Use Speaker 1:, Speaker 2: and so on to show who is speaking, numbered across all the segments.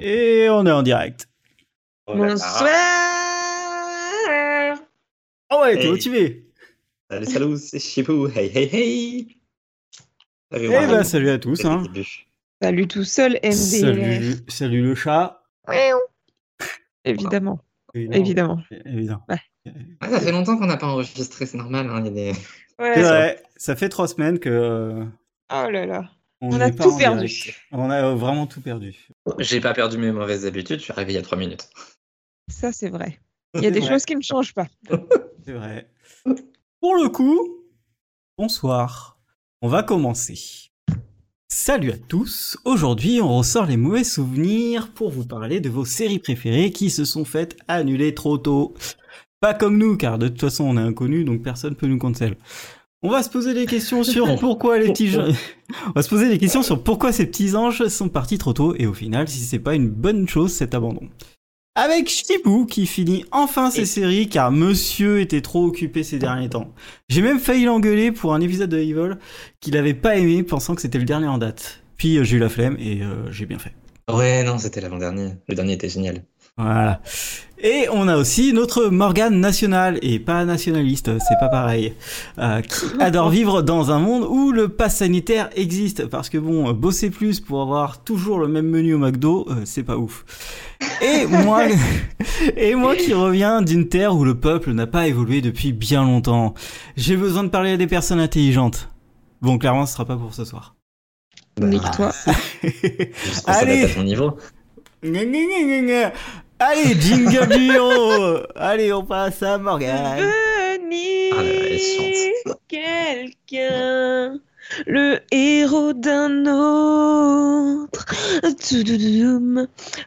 Speaker 1: Et on est en direct.
Speaker 2: Oh.
Speaker 3: Bonsoir
Speaker 1: Ah ouais, t'es
Speaker 2: Hey.
Speaker 1: motivé.
Speaker 2: Salut, salut, c'est Chipou. Hey, hey, hey. Salut,
Speaker 1: Eh ben, salut à tous. Hein.
Speaker 3: Salut tout seul, MD.
Speaker 1: Salut, salut le chat.
Speaker 3: Évidemment,
Speaker 1: Évidemment.
Speaker 2: Ah, ça fait longtemps qu'on n'a pas enregistré, c'est normal. hein, il y a des...
Speaker 3: Ouais.
Speaker 1: C'est vrai, ça fait trois semaines que. euh,
Speaker 3: Oh là là.
Speaker 1: On,
Speaker 3: a tout perdu.
Speaker 1: On a euh, vraiment tout perdu.
Speaker 2: J'ai pas perdu mes mauvaises habitudes, je suis arrivé il y a 3 minutes.
Speaker 3: Ça, c'est vrai. Il y a des choses qui ne changent pas.
Speaker 1: C'est vrai. Pour le coup, bonsoir. On va commencer. Salut à tous. Aujourd'hui, on ressort les mauvais souvenirs pour vous parler de vos séries préférées qui se sont faites annuler trop tôt. Pas comme nous, car de toute façon, on est inconnus, donc personne peut nous cancel. On va se poser des questions sur pourquoi les petits gens- On va se poser des questions sur pourquoi ces petits anges sont partis trop tôt et au final, si c'est pas une bonne chose cet abandon. Avec Chibou qui finit enfin ses
Speaker 2: Et-
Speaker 1: séries car monsieur était trop occupé ces derniers temps. J'ai même failli l'engueuler pour un épisode de Evil qu'il avait pas aimé pensant que c'était le dernier en date. Puis euh, j'ai eu la flemme et euh, j'ai bien fait.
Speaker 2: Ouais, non, c'était l'avant-dernier. Le dernier était génial.
Speaker 1: Voilà. Et on a aussi notre Morgane nationale, et pas nationaliste, c'est pas pareil, euh, qui adore vivre dans un monde où le pass sanitaire existe, parce que bon, euh, bosser plus pour avoir toujours le même menu au McDo, euh, c'est pas ouf. Et moi, et moi qui reviens d'une terre où le peuple n'a pas évolué depuis bien longtemps, j'ai besoin de parler à des personnes intelligentes. Bon, clairement, ce sera pas pour ce soir.
Speaker 2: Bah,
Speaker 3: Nique-toi.
Speaker 2: Qu'on
Speaker 1: Allez.
Speaker 2: à ton niveau.
Speaker 1: Allez, jingle du héros Allez, on passe à Morgane
Speaker 3: Venir
Speaker 2: Ah
Speaker 3: quelqu'un, le héros d'un autre.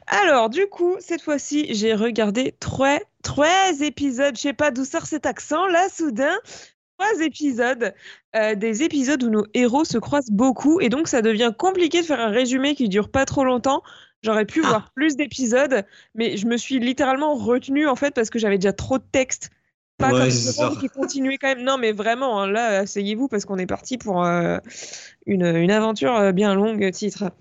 Speaker 3: Alors, du coup, cette fois-ci, j'ai regardé trois, trois épisodes. Je sais pas d'où sort cet accent là, soudain. Trois épisodes, euh, des épisodes où nos héros se croisent beaucoup et donc ça devient compliqué de faire un résumé qui dure pas trop longtemps. J'aurais pu
Speaker 2: Ah.
Speaker 3: voir plus d'épisodes, mais je me suis littéralement retenue en fait parce que j'avais déjà trop de texte. Pas
Speaker 2: Ouais,
Speaker 3: comme qui continuait quand même. Non, mais vraiment, hein, là, asseyez-vous parce qu'on est parti pour euh, une, une aventure euh, bien longue, titre.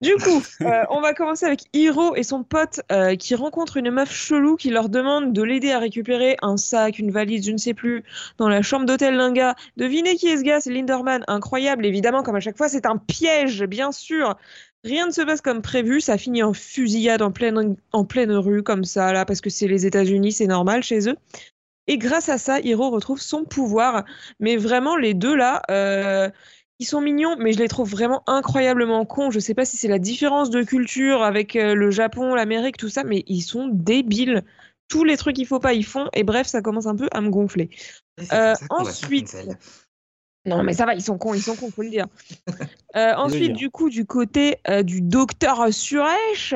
Speaker 3: Du coup, euh, on va commencer avec Hiro et son pote euh, qui rencontrent une meuf chelou qui leur demande de l'aider à récupérer un sac, une valise, je ne sais plus, dans la chambre d'hôtel d'un gars. Devinez qui est ce gars, c'est Linderman. Incroyable, évidemment, comme à chaque fois, c'est un piège, bien sûr. Rien ne se passe comme prévu, ça finit en fusillade en pleine, en pleine rue, comme ça, là, parce que c'est les États-Unis, c'est normal chez eux. Et grâce à ça, Hiro retrouve son pouvoir. Mais vraiment, les deux là, euh, ils sont mignons, mais je les trouve vraiment incroyablement cons. Je sais pas si c'est la différence de culture avec euh, le Japon, l'Amérique, tout ça, mais ils sont débiles. Tous les trucs qu'il faut pas, ils font. Et bref, ça commence un peu à me gonfler. Euh, ensuite-. Non, mais ça va, ils sont cons, ils sont cons, faut le dire. Euh, ensuite, du coup, du côté euh, du docteur Suresh,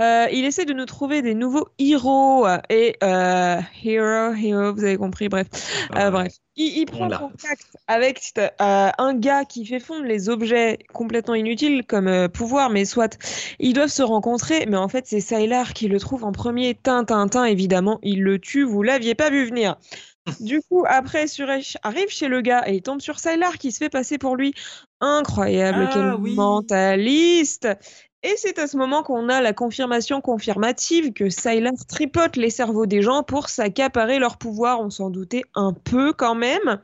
Speaker 3: euh, il essaie de nous trouver des nouveaux héros et euh, hero, hero, vous avez compris, bref. Bref, il, il prend contact avec un gars qui fait fondre les objets complètement inutiles comme pouvoir, mais soit ils doivent se rencontrer, mais en fait c'est Sylar qui le trouve en premier. Tintintin, évidemment, il le tue, vous l'aviez pas vu venir. Du coup, après, Suresh arrive chez le gars et il tombe sur Sylar qui se fait passer pour lui. Incroyable,
Speaker 1: Ah,
Speaker 3: quel
Speaker 1: oui.
Speaker 3: mentaliste! Et c'est à ce moment qu'on a la confirmation confirmative que Sylar tripote les cerveaux des gens pour s'accaparer leur pouvoir. On s'en doutait un peu quand même.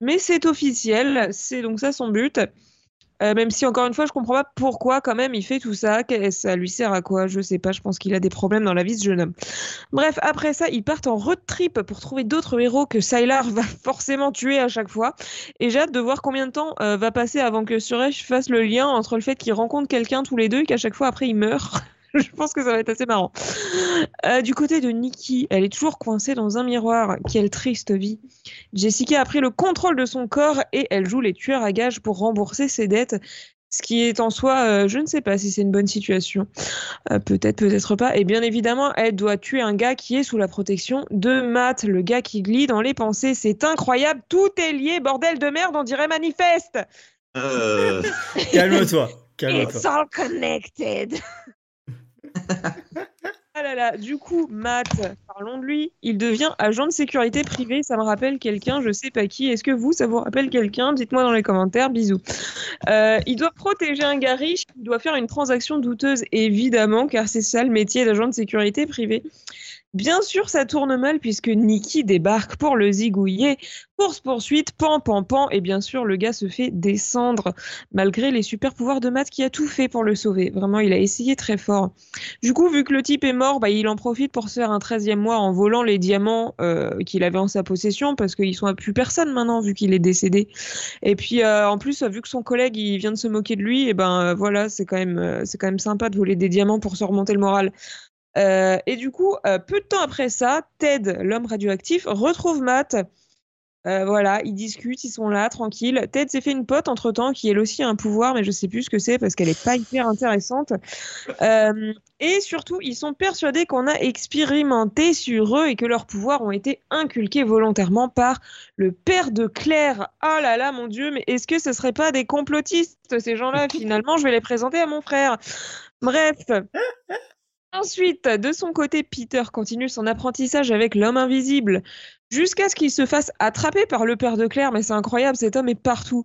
Speaker 3: Mais c'est officiel, c'est donc ça son but. Euh, même si encore une fois, je comprends pas pourquoi quand même il fait tout ça. Ça lui sert à quoi? Je sais pas. Je pense qu'il a des problèmes dans la vie ce jeune homme. Bref, après ça, ils partent en road trip pour trouver d'autres héros que Sylar va forcément tuer à chaque fois. Et j'ai hâte de voir combien de temps euh, va passer avant que Suresh fasse le lien entre le fait qu'ils rencontrent quelqu'un tous les deux et qu'à chaque fois après ils meurent. Je pense que ça va être assez marrant. Euh, du côté de Nikki, elle est toujours coincée dans un miroir. Quelle triste vie. Jessica a pris le contrôle de son corps et elle joue les tueurs à gages pour rembourser ses dettes. Ce qui est en soi, euh, je ne sais pas si c'est une bonne situation. Euh, peut-être, peut-être pas. Et bien évidemment, elle doit tuer un gars qui est sous la protection de Matt, le gars qui glisse dans les pensées. C'est incroyable, tout est lié, bordel de merde, on dirait manifeste.
Speaker 2: Euh,
Speaker 1: Calme-toi,
Speaker 3: It's
Speaker 1: calme-toi.
Speaker 3: all connected. ah là là, du coup, Matt, par parlons de lui. Il devient agent de sécurité privée. Ça me rappelle quelqu'un, je sais pas qui. Est-ce que vous, ça vous rappelle quelqu'un? Dites-moi dans les commentaires. Bisous. Euh, il doit protéger un gars riche qui doit faire une transaction douteuse, évidemment, car c'est ça le métier d'agent de sécurité privée. Bien sûr, ça tourne mal puisque Nikki débarque pour le zigouiller. Course poursuite, pan pan pan, et bien sûr, le gars se fait descendre malgré les super pouvoirs de Matt qui a tout fait pour le sauver. Vraiment, il a essayé très fort. Du coup, vu que le type est mort, bah, il en profite pour se faire un 13e mois en volant les diamants euh, qu'il avait en sa possession parce qu'ils sont à plus personne maintenant vu qu'il est décédé. Et puis, euh, en plus, vu que son collègue il vient de se moquer de lui, et ben euh, voilà, c'est quand même c'est quand même sympa de voler des diamants pour se remonter le moral. Euh, et du coup, euh, peu de temps après ça, Ted, l'homme radioactif, retrouve Matt. Euh, voilà, ils discutent, ils sont là, tranquilles. Ted s'est fait une pote entre temps qui elle aussi a un pouvoir, mais je sais plus ce que c'est parce qu'elle est pas hyper intéressante. et surtout, ils sont persuadés qu'on a expérimenté sur eux et que leurs pouvoirs ont été inculqués volontairement par le père de Claire. Oh là là, mon dieu, mais est-ce que ce serait pas des complotistes ces gens-là? Finalement, je vais les présenter à mon frère. Bref. Ensuite, de son côté, Peter continue son apprentissage avec l'homme invisible jusqu'à ce qu'il se fasse attraper par le père de Claire. Mais c'est incroyable, cet homme est partout.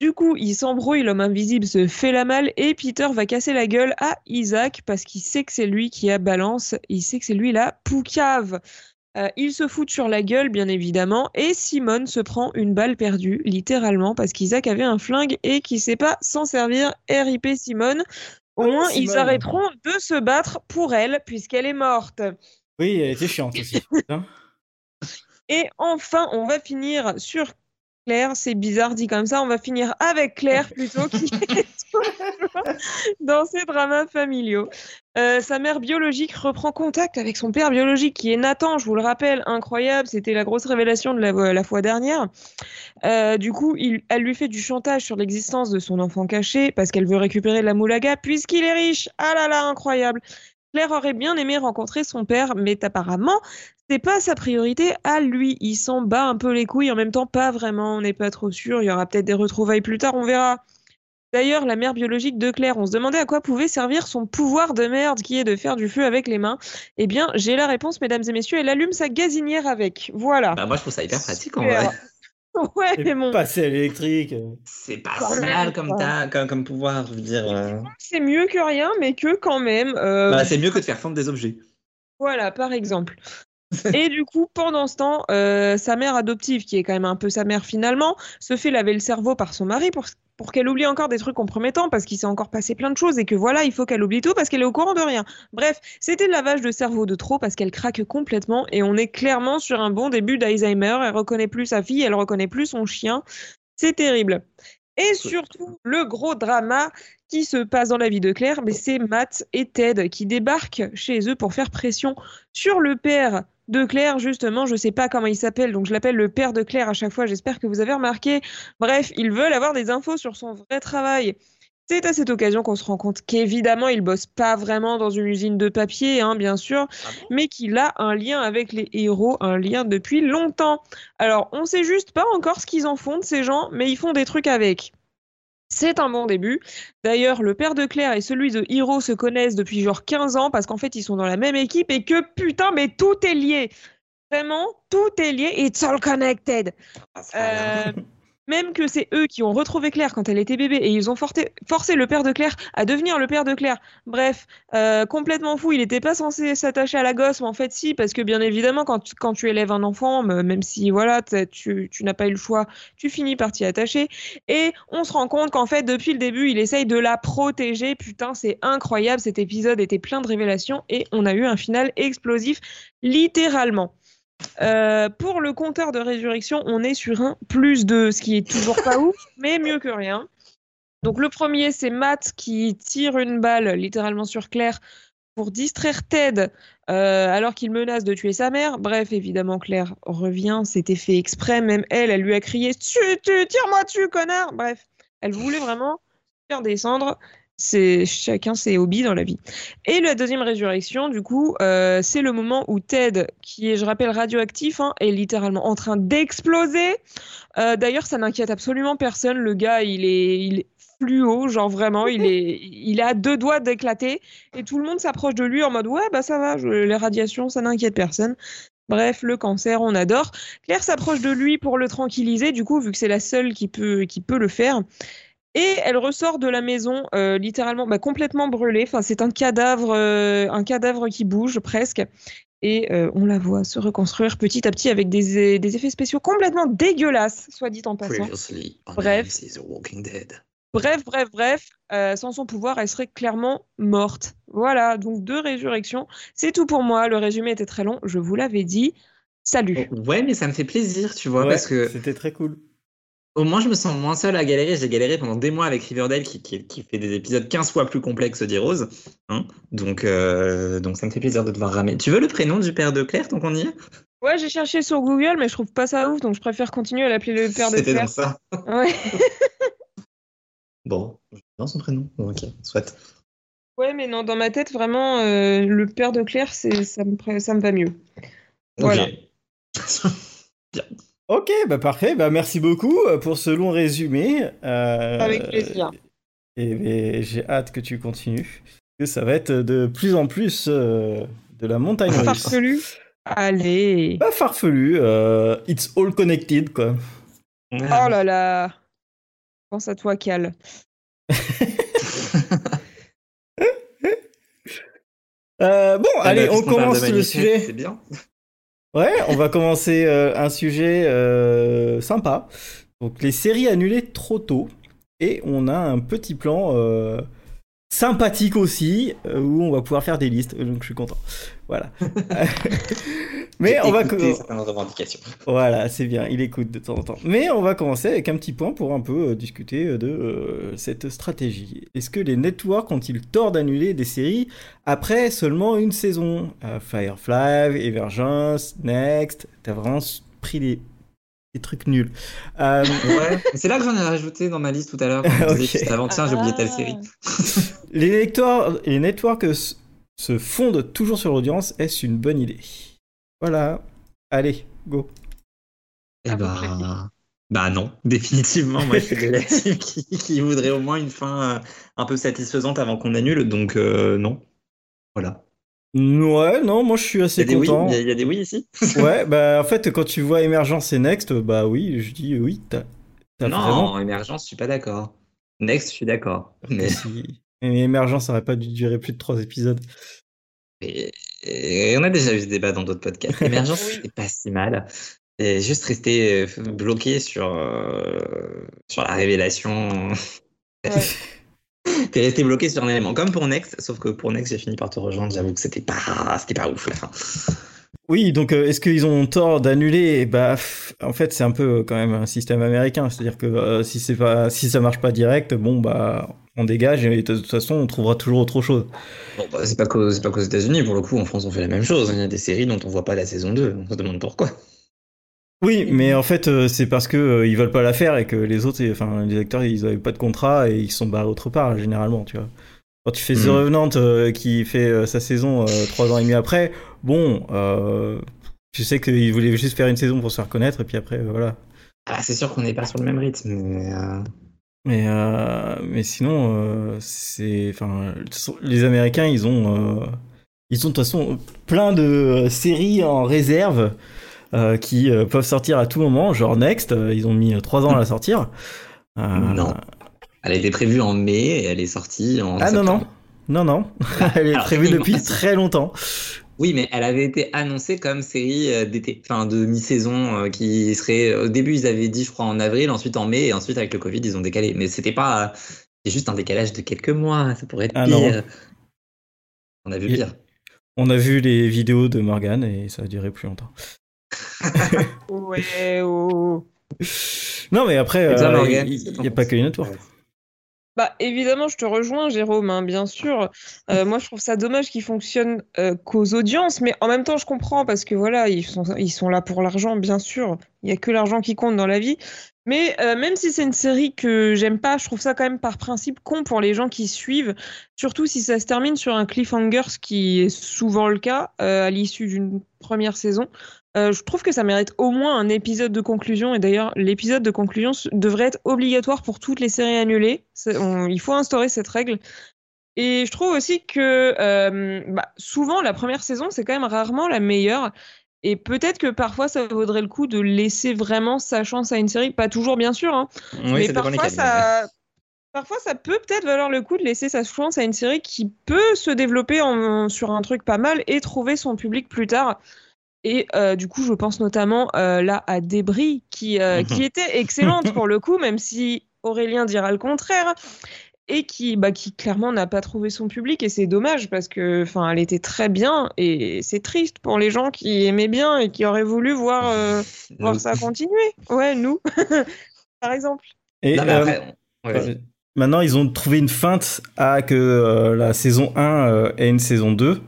Speaker 3: Du coup, il s'embrouille, l'homme invisible se fait la malle et Peter va casser la gueule à Isaac parce qu'il sait que c'est lui qui a balance, il sait que c'est lui la poucave. Euh, il se fout sur la gueule, bien évidemment, et Simone se prend une balle perdue, littéralement, parce qu'Isaac avait un flingue et qu'il sait pas s'en servir. RIP Simone. Au moins, ils arrêteront de se battre pour elle, puisqu'elle est morte.
Speaker 1: Oui, elle était chiante aussi. Hein.
Speaker 3: Et enfin, on va finir sur Claire. C'est bizarre dit comme ça. On va finir avec Claire plutôt, qui est dans ces dramas familiaux. Euh, sa mère biologique reprend contact avec son père biologique, qui est Nathan, je vous le rappelle, incroyable. C'était la grosse révélation de la, la fois dernière. Euh, du coup, elle lui fait du chantage sur l'existence de son enfant caché parce qu'elle veut récupérer la moulaga puisqu'il est riche. Ah là là, incroyable. Claire aurait bien aimé rencontrer son père, mais apparemment, c'est pas sa priorité à lui. Il s'en bat un peu les couilles, en même temps, pas vraiment. On n'est pas trop sûr. Il y aura peut-être des retrouvailles plus tard, on verra. D'ailleurs, la mère biologique de Claire, on se demandait à quoi pouvait servir son pouvoir de merde qui est de faire du feu avec les mains. Eh bien, j'ai la réponse, mesdames et messieurs, elle allume sa gazinière avec. Voilà.
Speaker 2: Bah, moi, je trouve ça hyper pratique en vrai.
Speaker 3: Ouais, mais bon.
Speaker 1: Passer à l'électrique.
Speaker 2: C'est pas mal comme, comme, comme, pouvoir, je veux dire. Euh.
Speaker 3: C'est mieux que rien, mais que quand même. Euh,
Speaker 2: bah, c'est mieux que de faire fondre des objets.
Speaker 3: Voilà, par exemple. et du coup, pendant ce temps, euh, sa mère adoptive, qui est quand même un peu sa mère finalement, se fait laver le cerveau par son mari pour, pour qu'elle oublie encore des trucs compromettants parce qu'il s'est encore passé plein de choses et que voilà, il faut qu'elle oublie tout parce qu'elle est au courant de rien. Bref, c'était le lavage de cerveau de trop parce qu'elle craque complètement et on est clairement sur un bon début d'Alzheimer. Elle reconnaît plus sa fille, elle reconnaît plus son chien. C'est terrible. Et surtout, le gros drama qui se passe dans la vie de Claire, mais c'est Matt et Ted qui débarquent chez eux pour faire pression sur le père de Claire, justement, je sais pas comment il s'appelle, donc je l'appelle le père de Claire à chaque fois, j'espère que vous avez remarqué. Bref, ils veulent avoir des infos sur son vrai travail. C'est à cette occasion qu'on se rend compte qu'évidemment, il bosse pas vraiment dans une usine de papier, hein, bien sûr, ah mais qu'il a un lien avec les héros, un lien depuis longtemps. Alors, on sait juste pas encore ce qu'ils en font de ces gens, mais ils font des trucs avec. C'est un bon début. D'ailleurs, le père de Claire et celui de Hiro se connaissent depuis genre 15 ans parce qu'en fait, ils sont dans la même équipe et que putain, mais tout est lié. Vraiment, tout est lié. It's all connected. Euh, même que c'est eux qui ont retrouvé Claire quand elle était bébé et ils ont forcé le père de Claire à devenir le père de Claire. Bref, euh, complètement fou. Il n'était pas censé s'attacher à la gosse, mais en fait, si, parce que bien évidemment, quand, tu élèves un enfant, même si voilà, tu, tu n'as pas eu le choix, tu finis par t'y attacher. Et on se rend compte qu'en fait, depuis le début, il essaye de la protéger. Putain, c'est incroyable. Cet épisode était plein de révélations et on a eu un final explosif, littéralement. Euh, pour le compteur de résurrection, on est sur un plus 2, ce qui est toujours pas ouf, mais mieux que rien. Donc le premier, c'est Matt qui tire une balle littéralement sur Claire pour distraire Ted euh, alors qu'il menace de tuer sa mère. Bref, évidemment, Claire revient, c'était fait exprès, même elle, elle lui a crié tu, tu, Tire-moi dessus, connard Bref, elle voulait vraiment faire descendre c'est chacun ses hobbies dans la vie. Et la deuxième résurrection, du coup, euh, c'est le moment où Ted, qui est, je rappelle, radioactif, hein, est littéralement en train d'exploser. Euh, d'ailleurs, ça n'inquiète absolument personne. Le gars, il est, il fluo, genre vraiment, il est, il a deux doigts d'éclater et tout le monde s'approche de lui en mode ouais bah ça va, je- les radiations ça n'inquiète personne. Bref, le cancer, on adore. Claire s'approche de lui pour le tranquilliser, du coup vu que c'est la seule qui peut, qui peut le faire. Et elle ressort de la maison euh, littéralement bah, complètement brûlée. Enfin, c'est un cadavre, euh, un cadavre qui bouge presque. Et euh, on la voit se reconstruire petit à petit avec des, des effets spéciaux complètement dégueulasses, soit dit en passant. Bref.
Speaker 2: AMC's The Walking Dead.
Speaker 3: Bref, bref, bref, euh, sans son pouvoir, elle serait clairement morte. Voilà, donc deux résurrections. C'est tout pour moi. Le résumé était très long, je vous l'avais dit. Salut.
Speaker 2: Ouais, mais ça me fait plaisir, tu vois,
Speaker 1: Ouais,
Speaker 2: parce que
Speaker 1: c'était très cool.
Speaker 2: Au moins je me sens moins seul à galérer. J'ai galéré pendant des mois avec Riverdale qui, qui, qui fait des épisodes 15 fois plus complexes d'Heroes. Hein donc, euh, donc ça me fait plaisir de devoir ramer. Tu veux le prénom du père de Claire tant qu'on y est
Speaker 3: Ouais, j'ai cherché sur Google, mais je trouve pas ça ouf, donc je préfère continuer à l'appeler le père de
Speaker 2: C'était
Speaker 3: Claire.
Speaker 2: donc ça.
Speaker 3: Ouais.
Speaker 2: Bon, dans son prénom. Bon, ok, soit.
Speaker 3: ouais, mais non, dans ma tête, vraiment, euh, le père de Claire, ça, me, ça me va mieux. Voilà.
Speaker 2: Ok.
Speaker 1: Ok, bah parfait. Bah merci beaucoup euh, pour ce long résumé. Euh,
Speaker 3: Avec plaisir.
Speaker 1: Et j'ai hâte que tu continues. Que ça va être de plus en plus euh, de la montagne russe.
Speaker 3: Farfelu. Allez.
Speaker 1: Pas farfelu. euh, it's all connected quoi.
Speaker 3: Oh là là. Pense à toi, Cal.
Speaker 1: Euh, bon,
Speaker 2: Ah
Speaker 1: allez,
Speaker 2: bah,
Speaker 1: on commence le sujet.
Speaker 2: C'est bien.
Speaker 1: Ouais, on va commencer euh, un sujet euh, sympa. Donc les séries annulées trop tôt. Et on a un petit plan euh, sympathique aussi, où on va pouvoir faire des listes. Donc je suis content. Voilà. Mais on va...
Speaker 2: Écouter certaines revendications.
Speaker 1: Voilà, c'est bien, il écoute de temps en temps. Mais on va commencer avec un petit point pour un peu euh, discuter de euh, cette stratégie. Est-ce que les networks ont-ils tort d'annuler des séries après seulement une saison? Euh, Firefly, Evergence, Next, t'as vraiment pris des, des trucs nuls. Euh,
Speaker 2: Ouais, c'est là que j'en ai rajouté dans ma liste tout à l'heure. avant, tiens, j'ai oublié telle
Speaker 3: Ah.
Speaker 2: série.
Speaker 1: les, networks, les networks se fondent toujours sur l'audience, est-ce une bonne idée? Voilà, allez, go.
Speaker 2: Eh
Speaker 3: À peu
Speaker 2: bah... bah non, définitivement. Moi, je suis de la team qui, qui voudrait au moins une fin euh, un peu satisfaisante avant qu'on annule, donc euh, non. Voilà.
Speaker 1: Ouais, non, moi je suis
Speaker 2: Il
Speaker 1: assez
Speaker 2: oui,
Speaker 1: content.
Speaker 2: il y a- il y, a des oui ici?
Speaker 1: Ouais, bah en fait, quand tu vois Emergence et Next, bah oui, je dis oui, t'as
Speaker 2: Non,
Speaker 1: vraiment.
Speaker 2: émergence, je suis pas d'accord. Next, je suis d'accord. Mais,
Speaker 1: Si- Mais Emergence, ça aurait pas dû durer plus de trois épisodes.
Speaker 2: et- et on a déjà eu ce débat dans d'autres podcasts. Émergence, c'est pas si mal. Et juste rester euh, bloqué sur, euh, sur la révélation. T'es resté bloqué sur un élément, comme pour Next, sauf que pour Next, j'ai fini par te rejoindre. J'avoue que c'était pas, c'était pas ouf la fin.
Speaker 1: Oui, donc euh, est-ce qu'ils ont tort d'annuler? Bah, pff, en fait, c'est un peu euh, quand même un système américain. C'est-à-dire que euh, si c'est pas, si ça marche pas direct, bon bah, on dégage et de toute façon, on trouvera toujours autre chose.
Speaker 2: Bon, bah, c'est pas qu'aux c'est pas qu'aux États-Unis, pour le coup, en France, on fait la même chose. Il y a des séries dont on voit pas la saison 2. On se demande pourquoi.
Speaker 1: Oui, mais en fait, c'est parce que ils veulent pas la faire et que les autres, enfin, les acteurs, ils avaient pas de contrat et ils sont barrés autre part généralement, tu vois. Quand tu fais The
Speaker 2: Mhm.
Speaker 1: Revenant euh, qui fait euh, sa saison euh, trois ans et demi après, bon, euh, tu sais qu'ils voulaient juste faire une saison pour se faire connaître et puis après, euh, voilà.
Speaker 2: Ah, c'est sûr qu'on n'est pas sur le même rythme, mais. euh,
Speaker 1: Mais, euh, mais sinon, euh, c'est, enfin, les Américains, ils ont, euh, ils ont de toute façon plein de séries en réserve euh, qui euh, peuvent sortir à tout moment. Genre Next, euh, ils ont mis euh, trois ans à la sortir. Euh,
Speaker 2: Non. Elle était prévue en mai et elle est sortie en.
Speaker 1: Ah non non,
Speaker 2: septembre.
Speaker 1: non non, elle est
Speaker 2: alors,
Speaker 1: prévue depuis très longtemps.
Speaker 2: Oui, mais elle avait été annoncée comme série euh, d'été, enfin de mi-saison, euh, qui serait. Au début, ils avaient dit, je crois, en avril, ensuite en mai, et ensuite avec le Covid, ils ont décalé. Mais c'était pas. euh, C'est juste un décalage de quelques mois. Ça pourrait être
Speaker 1: Ah
Speaker 2: pire.
Speaker 1: non.
Speaker 2: On a vu
Speaker 1: Et-
Speaker 2: pire.
Speaker 1: On a vu les vidéos de Morgan et ça a duré plus longtemps.
Speaker 3: Ouais, oh.
Speaker 1: Non mais après, euh,
Speaker 2: Morgane,
Speaker 1: il n'y a pas que les networks.
Speaker 3: Bah, évidemment, je te rejoins, Jérôme, hein, bien sûr. Euh, moi, je trouve ça dommage qu'ils fonctionnent euh, qu'aux audiences, mais en même temps, je comprends parce que voilà, ils sont, ils sont là pour l'argent, bien sûr. Il y a que l'argent qui compte dans la vie. Mais euh, même si c'est une série que j'aime pas, je trouve ça quand même par principe con pour les gens qui suivent, surtout si ça se termine sur un cliffhanger, ce qui est souvent le cas euh, à l'issue d'une première saison. Euh, je trouve que ça mérite au moins un épisode de conclusion, et d'ailleurs l'épisode de conclusion devrait être obligatoire pour toutes les séries annulées. Il faut instaurer cette règle. Et je trouve aussi que bah, souvent la première saison, c'est quand même rarement la meilleure. Et peut-être que parfois ça vaudrait le coup de laisser vraiment sa chance à une série, pas toujours bien sûr, hein,
Speaker 2: Oui,
Speaker 3: mais parfois ça, parfois ça peut peut-être valoir le coup de laisser sa chance à une série qui peut se développer en- sur un truc pas mal et trouver son public plus tard. Et euh, du coup, je pense notamment euh, là à Débris, qui, euh, qui était excellente pour le coup, même si Aurélien dira le contraire, et qui, bah, qui clairement n'a pas trouvé son public. Et c'est dommage parce que, enfin, elle était très bien, et c'est triste pour les gens qui aimaient bien et qui auraient voulu voir, euh, voir ça continuer. Ouais, nous, par exemple.
Speaker 1: Et
Speaker 2: Non, mais
Speaker 1: euh,
Speaker 2: après, ouais,
Speaker 1: maintenant, ils ont trouvé une feinte à que euh, la saison 1 euh, ait une saison 2.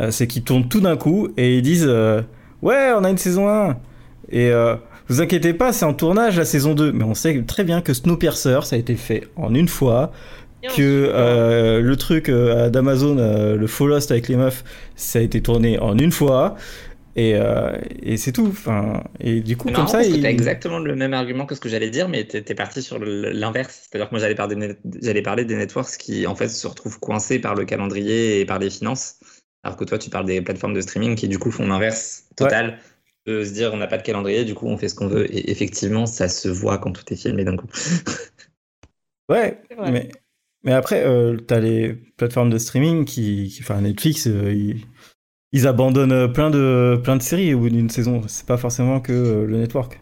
Speaker 1: Euh, c'est qu'ils tournent tout d'un coup et ils disent euh, Ouais, on a une saison 1. Et euh, vous inquiétez pas, c'est en tournage la saison 2. Mais on sait très bien que Snowpiercer, ça a été fait en une fois. Que euh, le truc euh, d'Amazon, euh, le Fall Lost avec les meufs, ça a été tourné en une fois. Et, euh, et c'est tout. Enfin, et du coup, comme ça, il...
Speaker 2: exactement le même argument que ce que j'allais dire, mais t'es t'es parti sur l'inverse. C'est-à-dire que moi, j'allais parler, des net- j'allais parler des networks qui, en fait, se retrouvent coincés par le calendrier et par les finances. Alors que toi, tu parles des plateformes de streaming qui, du coup, font l'inverse total. De se dire, on n'a pas de calendrier, du coup, on fait ce qu'on veut. Et effectivement, ça se voit quand tout est filmé d'un coup.
Speaker 1: Ouais, mais, mais après, euh, t'as les plateformes de streaming qui, qui enfin Netflix, euh, ils, ils abandonnent euh, plein de, plein de séries au bout d'une saison. C'est pas forcément que euh, le network.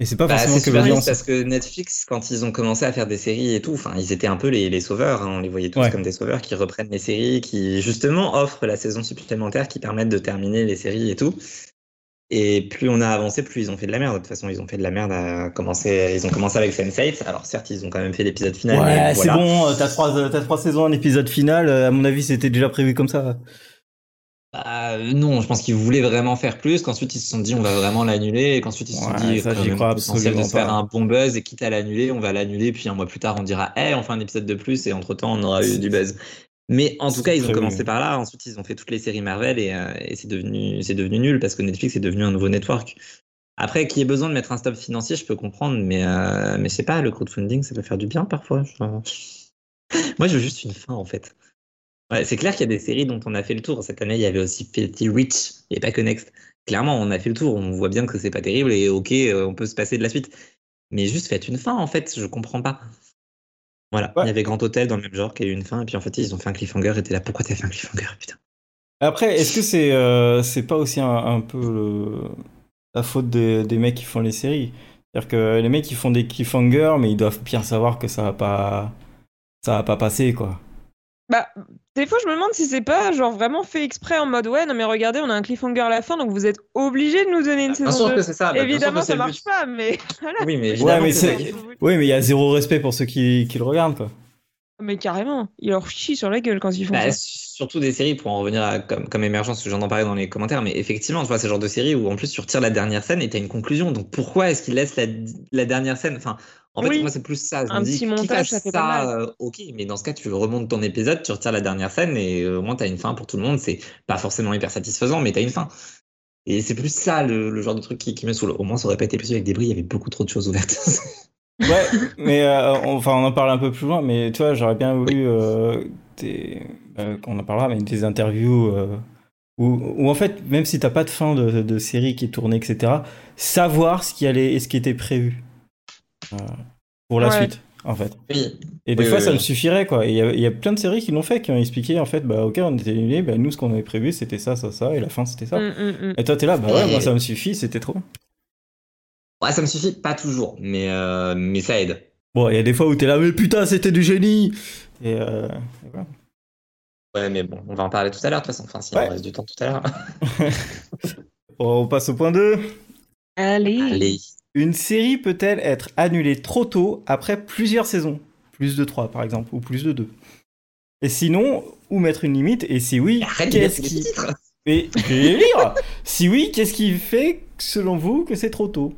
Speaker 1: Et c'est pas
Speaker 2: Bah,
Speaker 1: forcément que l'audience.
Speaker 2: parce que Netflix, quand ils ont commencé à faire des séries et tout, enfin, ils étaient un peu les, les sauveurs. hein. On les voyait tous
Speaker 1: Ouais.
Speaker 2: comme des sauveurs qui reprennent les séries, qui justement offrent la saison supplémentaire, qui permettent de terminer les séries et tout. Et plus on a avancé, plus ils ont fait de la merde. De toute façon, ils ont fait de la merde à commencer. Ils ont commencé avec Sense8. Alors certes, ils ont quand même fait l'épisode final.
Speaker 1: Ouais, c'est
Speaker 2: voilà.
Speaker 1: bon, euh, t'as trois, euh, t'as trois saisons, un épisode final. euh, À mon avis, c'était déjà prévu comme ça.
Speaker 2: Bah, non, je pense qu'ils voulaient vraiment faire plus, qu'ensuite ils se sont dit on va vraiment l'annuler, et qu'ensuite ils se sont
Speaker 1: Ouais,
Speaker 2: dit
Speaker 1: ça,
Speaker 2: même
Speaker 1: crois
Speaker 2: le potentiel de se faire un bon buzz et quitte à l'annuler, on va l'annuler, puis un mois plus tard on dira hey, on fait un épisode de plus et entre temps on aura eu du buzz. Mais en tout cas, ils ont commencé par là, ensuite ils ont fait toutes les séries Marvel et, euh, et c'est devenu, c'est devenu nul parce que Netflix est devenu un nouveau network. Après, qu'il y ait besoin de mettre un stop financier, je peux comprendre, mais, euh, mais je sais pas, le crowdfunding ça peut faire du bien parfois. Moi je veux juste une fin en fait. Ouais, c'est clair qu'il y a des séries dont on a fait le tour. Cette année, il y avait aussi Filthy Rich et pas que Next. Clairement, on a fait le tour. On voit bien que c'est pas terrible et ok, euh, on peut se passer de la suite. Mais juste faites une fin en fait, je comprends pas. Voilà,
Speaker 1: Ouais.
Speaker 2: il y avait Grand Hôtel dans le même genre qui a eu une fin et puis en fait ils ont fait un cliffhanger et t'es là, pourquoi t'as fait un cliffhanger putain?
Speaker 1: Après, est-ce que c'est euh, c'est pas aussi un, un peu le- la faute des, des mecs qui font les séries? C'est-à-dire que les mecs qui font des cliffhangers, mais ils doivent bien savoir que ça va pas, ça va pas passer quoi.
Speaker 3: Bah, des fois, je me demande si c'est pas genre vraiment fait exprès en mode ouais, non mais regardez, on a un cliffhanger à la fin, donc vous êtes obligé de nous donner une
Speaker 2: Bien
Speaker 3: saison
Speaker 2: sûr
Speaker 3: 2.
Speaker 2: que c'est ça. bah, bien
Speaker 3: Évidemment, ça marche
Speaker 2: but.
Speaker 3: pas, mais voilà.
Speaker 2: Oui, mais
Speaker 1: Ouais, c'est-. Oui, mais il y a zéro respect pour ceux qui, qui le regardent quoi.
Speaker 3: Mais carrément, ils leur chient sur la gueule quand ils font
Speaker 2: Bah,
Speaker 3: ça.
Speaker 2: surtout des séries, pour en revenir à comme, comme émergence, j'en en parlais dans les commentaires, mais effectivement, tu vois, c'est le genre de série où en plus tu retires la dernière scène et t'as une conclusion. Donc pourquoi est-ce qu'ils laissent la, la dernière scène? Enfin, en fait, moi, c'est plus ça. Je
Speaker 3: Un
Speaker 2: me dis,
Speaker 3: petit montage, ça fait pas mal.
Speaker 2: euh, ok, mais dans ce cas, tu remontes ton épisode, tu retires la dernière scène et euh, au moins t'as une fin pour tout le monde. C'est pas forcément hyper satisfaisant, mais t'as une fin. Et c'est plus ça le, le genre de truc qui, qui me saoule. Au moins, ça aurait pas été plus avec des bris, il y avait beaucoup trop de choses ouvertes.
Speaker 1: Ouais, mais euh, on- enfin on en parle un peu plus loin, mais tu vois, j'aurais bien voulu euh, des, euh, qu'on en parlera, mais des interviews euh, où, où en fait, même si t'as pas de fin de, de série qui est tournée, etc., savoir ce qui allait et ce qui était prévu pour la
Speaker 3: Ouais.
Speaker 1: suite, en fait.
Speaker 2: oui.
Speaker 1: Et des
Speaker 2: Oui,
Speaker 1: fois,
Speaker 2: oui,
Speaker 1: ça
Speaker 2: oui.
Speaker 1: me suffirait, quoi. Il y, a- il y a plein de séries qui l'ont fait, qui ont expliqué, en fait, bah ok, on était annulés, bah nous, ce qu'on avait prévu, c'était ça, ça, ça, et la fin, c'était ça.
Speaker 3: Mm, mm, mm.
Speaker 1: Et toi, t'es là, bah ouais,
Speaker 2: Et-
Speaker 1: moi, ça me suffit, c'était trop.
Speaker 2: Ouais, ça me suffit, pas toujours, mais, euh, mais ça aide.
Speaker 1: Bon, il y a des fois où t'es là, mais putain, c'était du génie Et, euh, et voilà.
Speaker 2: Ouais, mais bon, on va en parler tout à l'heure, de toute façon. Enfin, s'il
Speaker 1: Ouais.
Speaker 2: en reste du temps tout à l'heure.
Speaker 1: On passe au point 2.
Speaker 3: Allez.
Speaker 2: Allez.
Speaker 1: Une série peut-elle être annulée trop tôt après plusieurs saisons? Plus de 3 par exemple, ou plus de 2 Et sinon, où mettre une limite? Et si oui, qu'est-ce qui...
Speaker 2: titres
Speaker 1: Mais je vais les lire Si oui, qu'est-ce qui fait, selon vous, que c'est trop tôt?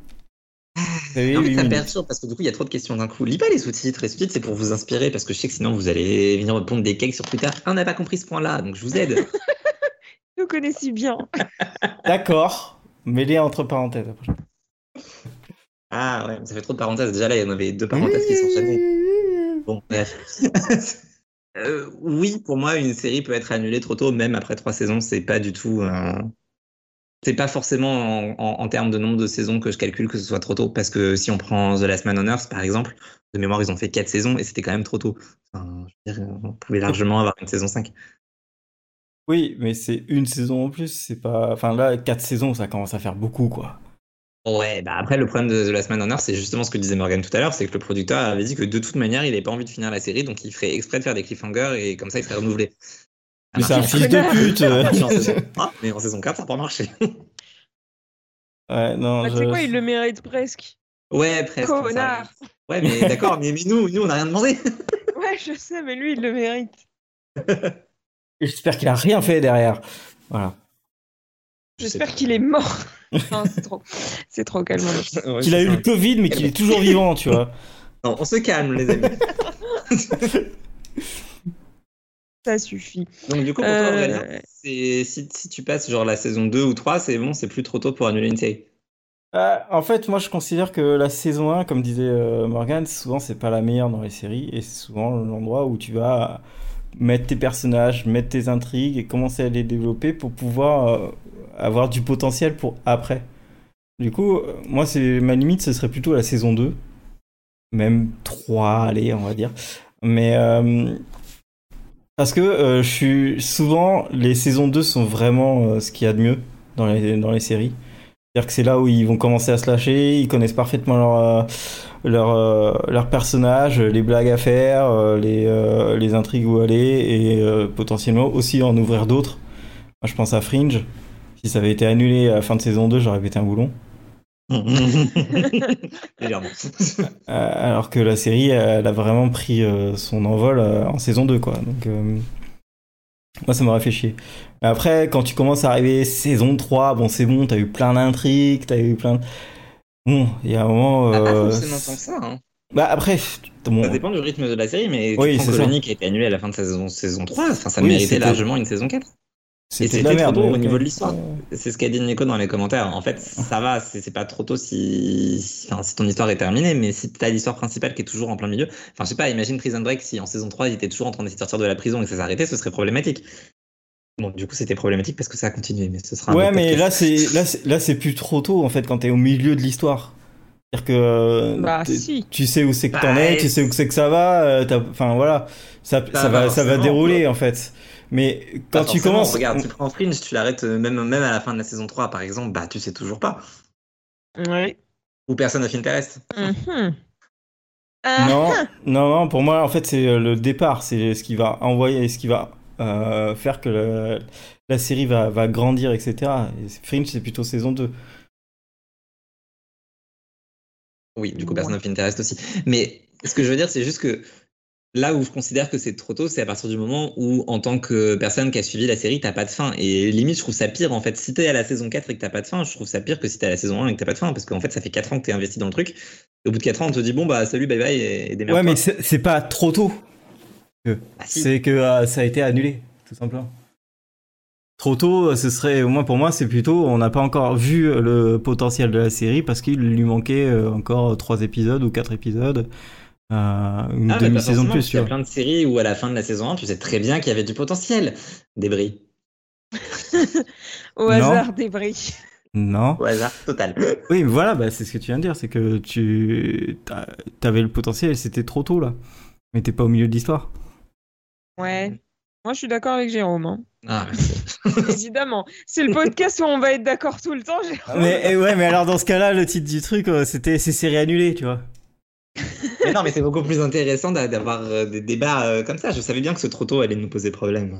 Speaker 1: Oui,
Speaker 2: Non, mais
Speaker 1: huit
Speaker 2: ça perturbe parce que du coup, il y a trop de questions d'un coup. Lis pas les sous-titres. Les sous-titres, c'est pour vous inspirer parce que je sais que sinon, vous allez venir me pondre des cakes sur Twitter. Ah, on n'a pas compris ce point-là, donc je vous aide.
Speaker 3: Je le connais si bien.
Speaker 1: D'accord. Mets-les entre parenthèses.
Speaker 2: Ah ouais, ça fait trop de parenthèses. Déjà là, il y en avait deux parenthèses qui s'enchaînaient. Bon, bref. Euh, oui, pour moi, une série peut être annulée trop tôt, même après trois saisons. C'est pas du tout. euh, C'est pas forcément en, en- en termes de nombre de saisons que je calcule que ce soit trop tôt. Parce que si on prend The Last Man on Earth, par exemple, de mémoire, ils ont fait quatre saisons et c'était quand même trop tôt. Enfin, je veux dire, on pouvait largement avoir une saison 5.
Speaker 1: Oui, mais c'est une saison en plus. C'est pas. Enfin là, quatre saisons, ça commence à faire beaucoup, quoi.
Speaker 2: Ouais, bah après, le problème de The Last Man on Earth, c'est justement ce que disait Morgan tout à l'heure, c'est que le producteur avait dit que de toute manière, il n'avait pas envie de finir la série, donc il ferait exprès de faire des cliffhangers et comme ça, il serait renouvelé. Ça
Speaker 1: Mais c'est un fils de pute.
Speaker 2: Ça marche en saison 3, mais en saison 4, ça n'a pas marché.
Speaker 1: Ouais, non.
Speaker 3: Bah,
Speaker 1: je-
Speaker 3: Tu sais quoi, il le mérite presque.
Speaker 2: Ouais, presque. ça
Speaker 3: Connard.
Speaker 2: arrive. Ouais, mais d'accord, mais, mais nous, nous, on n'a rien demandé.
Speaker 3: Ouais, je sais, mais lui, il le mérite.
Speaker 1: J'espère qu'il a rien fait derrière. Voilà.
Speaker 3: J'espère qu'il est mort. C'est trop. C'est trop calme.
Speaker 2: Ouais,
Speaker 1: Qu'il a eu le Covid, mais qu'il est toujours vivant, tu vois.
Speaker 2: Non, on se calme, les amis.
Speaker 3: Ça suffit.
Speaker 2: Donc, du coup, pour toi,
Speaker 3: Euh,
Speaker 2: Aurélien, c'est- si, si tu passes genre la saison 2 ou 3, c'est bon, c'est plus trop tôt pour annuler une série.
Speaker 1: Euh, en fait, moi, je considère que la saison 1, comme disait euh, Morgan, souvent, c'est pas la meilleure dans les séries, et c'est souvent l'endroit où tu vas mettre tes personnages, mettre tes intrigues et commencer à les développer pour pouvoir euh, avoir du potentiel pour après. Du coup, euh, moi, c'est ma limite, ce serait plutôt la saison 2, même 3, allez, on va dire. Mais euh, parce que euh, je suis souvent, les saisons 2 sont vraiment ce qu'il y a de mieux dans les, dans les séries. C'est-à-dire que c'est là où ils vont commencer à se lâcher, ils connaissent parfaitement leur, leur, leur personnage, les blagues à faire, les, les intrigues où aller, et potentiellement aussi en ouvrir d'autres. Moi, je pense à Fringe. Si ça avait été annulé à la fin de saison 2, j'aurais pété un boulon. Euh, alors que la série, elle a vraiment pris euh, son envol euh, en saison 2, quoi. Donc, euh, moi, ça m'aurait fait chier. Après, quand tu commences à arriver saison 3, bon, c'est bon, t'as eu plein d'intrigues, t'as eu plein de... Bon, il y a un moment...
Speaker 2: Ah, pas
Speaker 1: euh,
Speaker 2: forcément tant que ça. Hein.
Speaker 1: Bah après, bon,
Speaker 2: Ça dépend du rythme de la série, mais
Speaker 1: Oui, c'est.
Speaker 2: Colony qui a été annulé à la fin de saison, saison 3, enfin, ça
Speaker 1: Oui,
Speaker 2: méritait largement une saison 4.
Speaker 1: C'était
Speaker 2: et
Speaker 1: de la
Speaker 2: c'était
Speaker 1: merde.
Speaker 2: trop tôt au niveau de l'histoire. C'est ce qu'a dit Nico dans les commentaires. En fait, ça va, c'est pas trop tôt si, si- enfin, si ton histoire est terminée, mais si t'as l'histoire principale qui est toujours en plein milieu. Enfin, je sais pas, imagine Prison Break si en saison 3 il était toujours en train d'essayer de sortir de la prison et que ça s'arrêtait, ce serait problématique. Bon, du coup, c'était problématique parce que ça a continué, mais ce sera un
Speaker 1: Ouais, mais là, c'est là, c'est là, c'est plus trop tôt en fait quand t'es au milieu de l'histoire. C'est-à-dire que euh,
Speaker 3: Bah, si.
Speaker 1: tu sais où c'est que
Speaker 2: Bah,
Speaker 1: t'en es,
Speaker 2: et-
Speaker 1: tu sais où c'est que ça va. euh, Enfin voilà, ça, ça,
Speaker 2: Ça
Speaker 1: va,
Speaker 2: va
Speaker 1: ça va dérouler en fait. Mais quand tu
Speaker 2: forcément,
Speaker 1: commences,
Speaker 2: Regarde, tu prends Fringe, tu l'arrêtes euh, même, même à la fin de la saison 3, par exemple, bah, tu sais toujours pas.
Speaker 3: Ouais.
Speaker 2: Ou personne of interest.
Speaker 3: Mhm. Ah,
Speaker 1: non, non, non, pour moi en fait c'est euh, le départ, c'est ce qui va envoyer, ce qui va euh, faire que la, la série va, va grandir, etc. Et Fringe c'est plutôt saison 2.
Speaker 2: Oui, du coup, personne of interest aussi. Mais ce que je veux dire, c'est juste que là où je considère que c'est trop tôt, c'est à partir du moment où, en tant que personne qui a suivi la série, t'as pas de fin. Et limite, je trouve ça pire, en fait. Si t'es à la saison 4 et que t'as pas de fin, je trouve ça pire que si t'es à la saison 1 et que t'as pas de fin. Parce qu'en fait, ça fait 4 ans que t'es investi dans le truc. Et au bout de 4 ans, on te dit, bon, bah, salut, bye bye, et, et démerde-toi.
Speaker 1: Ouais, mais c'est pas trop tôt.
Speaker 2: Ah, si.
Speaker 1: C'est que euh, ça a été annulé, tout simplement. Trop tôt, ce serait, au moins pour moi, c'est plutôt, on n'a pas encore vu le potentiel de la série parce qu'il lui manquait euh, encore trois épisodes ou quatre épisodes, euh, une
Speaker 2: Ah,
Speaker 1: demi-saison de plus,
Speaker 2: qu'il y a plein de séries où, à la fin de la saison 1, tu sais très bien qu'il y avait du potentiel. Débris.
Speaker 3: Au
Speaker 1: Non.
Speaker 3: hasard des bris.
Speaker 1: Non.
Speaker 2: Au hasard total.
Speaker 1: Oui, mais voilà, bah, c'est ce que tu viens de dire, c'est que tu avais le potentiel et c'était trop tôt là. Mais t'es pas au milieu de l'histoire.
Speaker 3: Ouais. Moi, je suis d'accord avec Jérôme. hein.
Speaker 2: Ah.
Speaker 3: Évidemment. C'est le podcast où on va être d'accord tout le temps. Jérôme.
Speaker 1: Mais eh ouais, mais alors dans ce cas-là, le titre du truc, euh, c'était ces séries annulées, tu vois.
Speaker 2: Mais non, mais c'est beaucoup plus intéressant d'a- d'avoir euh, des débats euh, comme ça. Je savais bien que ce trop tôt allait nous poser problème.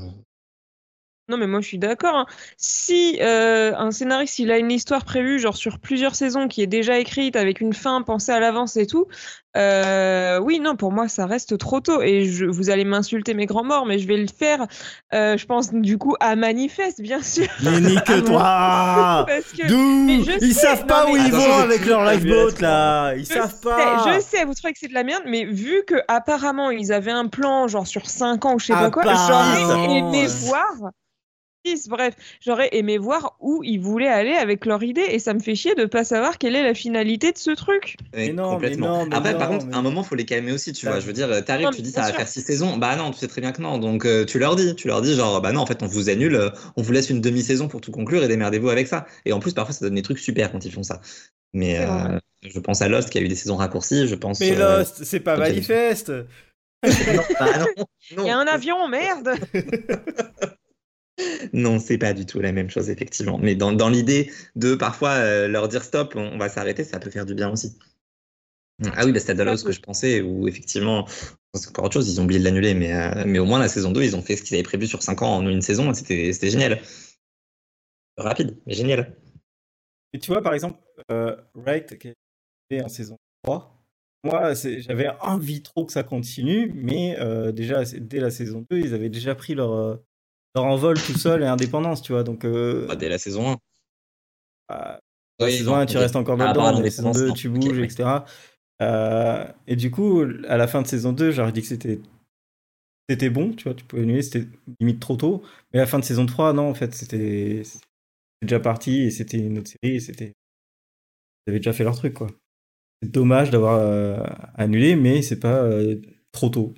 Speaker 3: Non, mais moi, je suis d'accord. hein. Si euh, un scénariste, il a une histoire prévue, genre sur plusieurs saisons, qui est déjà écrite avec une fin pensée à l'avance et tout, Euh, oui, non, pour moi, ça reste trop tôt. Et je, vous allez m'insulter, mes grands morts, mais je vais le faire, euh, je pense, du coup, à Manifeste, bien sûr.
Speaker 1: Mais nique-toi
Speaker 3: Parce que-
Speaker 1: D'où Ils
Speaker 3: sais,
Speaker 1: savent pas où ils
Speaker 2: Attends,
Speaker 1: vont
Speaker 2: je-
Speaker 1: avec leur lifeboat, là Ils
Speaker 3: Je
Speaker 1: savent
Speaker 3: sais,
Speaker 1: pas
Speaker 3: je sais, vous trouvez que c'est de la merde, mais vu que apparemment ils avaient un plan genre sur 5 ans ou je sais pas quoi, j'aurais
Speaker 1: Apparemment.
Speaker 3: aimé voir. Bref, j'aurais aimé voir où ils voulaient aller avec leur idée et ça me fait chier de pas savoir quelle est la finalité de ce truc.
Speaker 1: Mais non,
Speaker 2: complètement.
Speaker 1: mais non, mais
Speaker 2: Après, par contre,
Speaker 1: mais-
Speaker 2: à un moment, faut les calmer aussi, tu vois. Je veux dire, euh, t'arrives, tu dis ça va faire six saisons. Bah non, tu sais très bien que non. Donc, euh, tu leur dis, tu leur dis, genre, bah non, en fait, on vous annule, euh, on vous laisse une demi-saison pour tout conclure et démerdez-vous avec ça. Et en plus, parfois, ça donne des trucs super quand ils font ça. Mais euh, je pense à Lost qui a eu des saisons raccourcies, je pense.
Speaker 1: Mais
Speaker 2: euh,
Speaker 1: Lost, c'est pas manifeste
Speaker 2: bah.
Speaker 3: Il y a un avion, merde
Speaker 2: Non, c'est pas du tout la même chose, effectivement. Mais dans, dans l'idée de parfois euh, leur dire stop, on, va s'arrêter, ça peut faire du bien aussi. Ah oui, bah, c'était à Dallas que je pensais, où effectivement, c'est encore autre chose, ils ont oublié de l'annuler, mais, euh, mais au moins la saison 2, ils ont fait ce qu'ils avaient prévu sur 5 ans en une saison, c'était génial. Rapide, mais génial.
Speaker 1: Et tu vois, par exemple, euh, Wright, qui est en saison 3, moi, j'avais envie trop que ça continue, mais euh, déjà, dès la saison 2, ils avaient déjà pris leur, euh, leur envol tout seul et indépendance, tu vois. Donc, euh,
Speaker 2: Bah, dès la saison 1.
Speaker 1: bah, la saison
Speaker 2: non,
Speaker 1: 1, tu restes encore
Speaker 2: Ah,
Speaker 1: là-dedans, la saison
Speaker 2: l'indépendance,
Speaker 1: 2,
Speaker 2: non.
Speaker 1: tu bouges, etc. Euh, et du coup, à la fin de saison 2, j'aurais dit que c'était c'était bon, tu vois, tu pouvais annuler, c'était limite trop tôt. Mais à la fin de saison 3, non, en fait, c'était déjà parti et c'était une autre série et c'était. Ils avaient déjà fait leur truc, quoi. C'est dommage d'avoir euh, annulé, mais c'est pas trop tôt.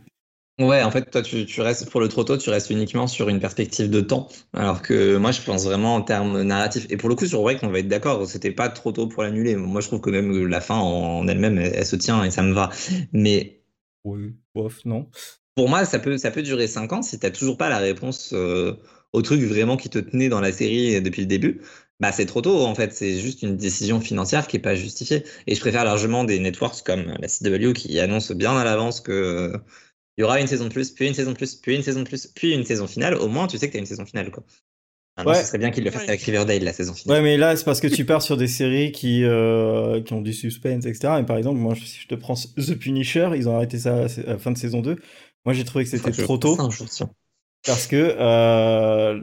Speaker 2: Ouais, en fait, toi, tu, tu restes pour le trop tôt, tu restes uniquement sur une perspective de temps. Alors que moi, je pense vraiment en termes narratifs. Et pour le coup, sur Wreck, on va être d'accord, c'était pas trop tôt pour l'annuler. Moi, je trouve que même la fin en elle-même, elle, elle se tient et ça me va. Mais
Speaker 1: Oui, bof, non.
Speaker 2: pour moi, ça peut, ça peut durer 5 ans si t'as toujours pas la réponse euh, au truc vraiment qui te tenait dans la série depuis le début. Bah, c'est trop tôt, en fait. C'est juste une décision financière qui est pas justifiée. Et je préfère largement des networks comme la CW qui annoncent bien à l'avance que il y aura une saison de plus, puis une saison de plus, puis une saison de plus, puis une saison finale. Au moins, tu sais que tu as une saison finale. Quoi. Maintenant,
Speaker 1: Ouais.
Speaker 2: ce serait bien qu'ils le fassent
Speaker 3: Ouais.
Speaker 2: avec Riverdale, la saison finale.
Speaker 1: Ouais, mais là, c'est parce que tu pars sur des séries qui, euh, qui ont du suspense, etc. Et par exemple, moi, si je te prends The Punisher, ils ont arrêté ça à la fin de saison 2. Moi, j'ai trouvé que c'était trop tôt. Parce que euh,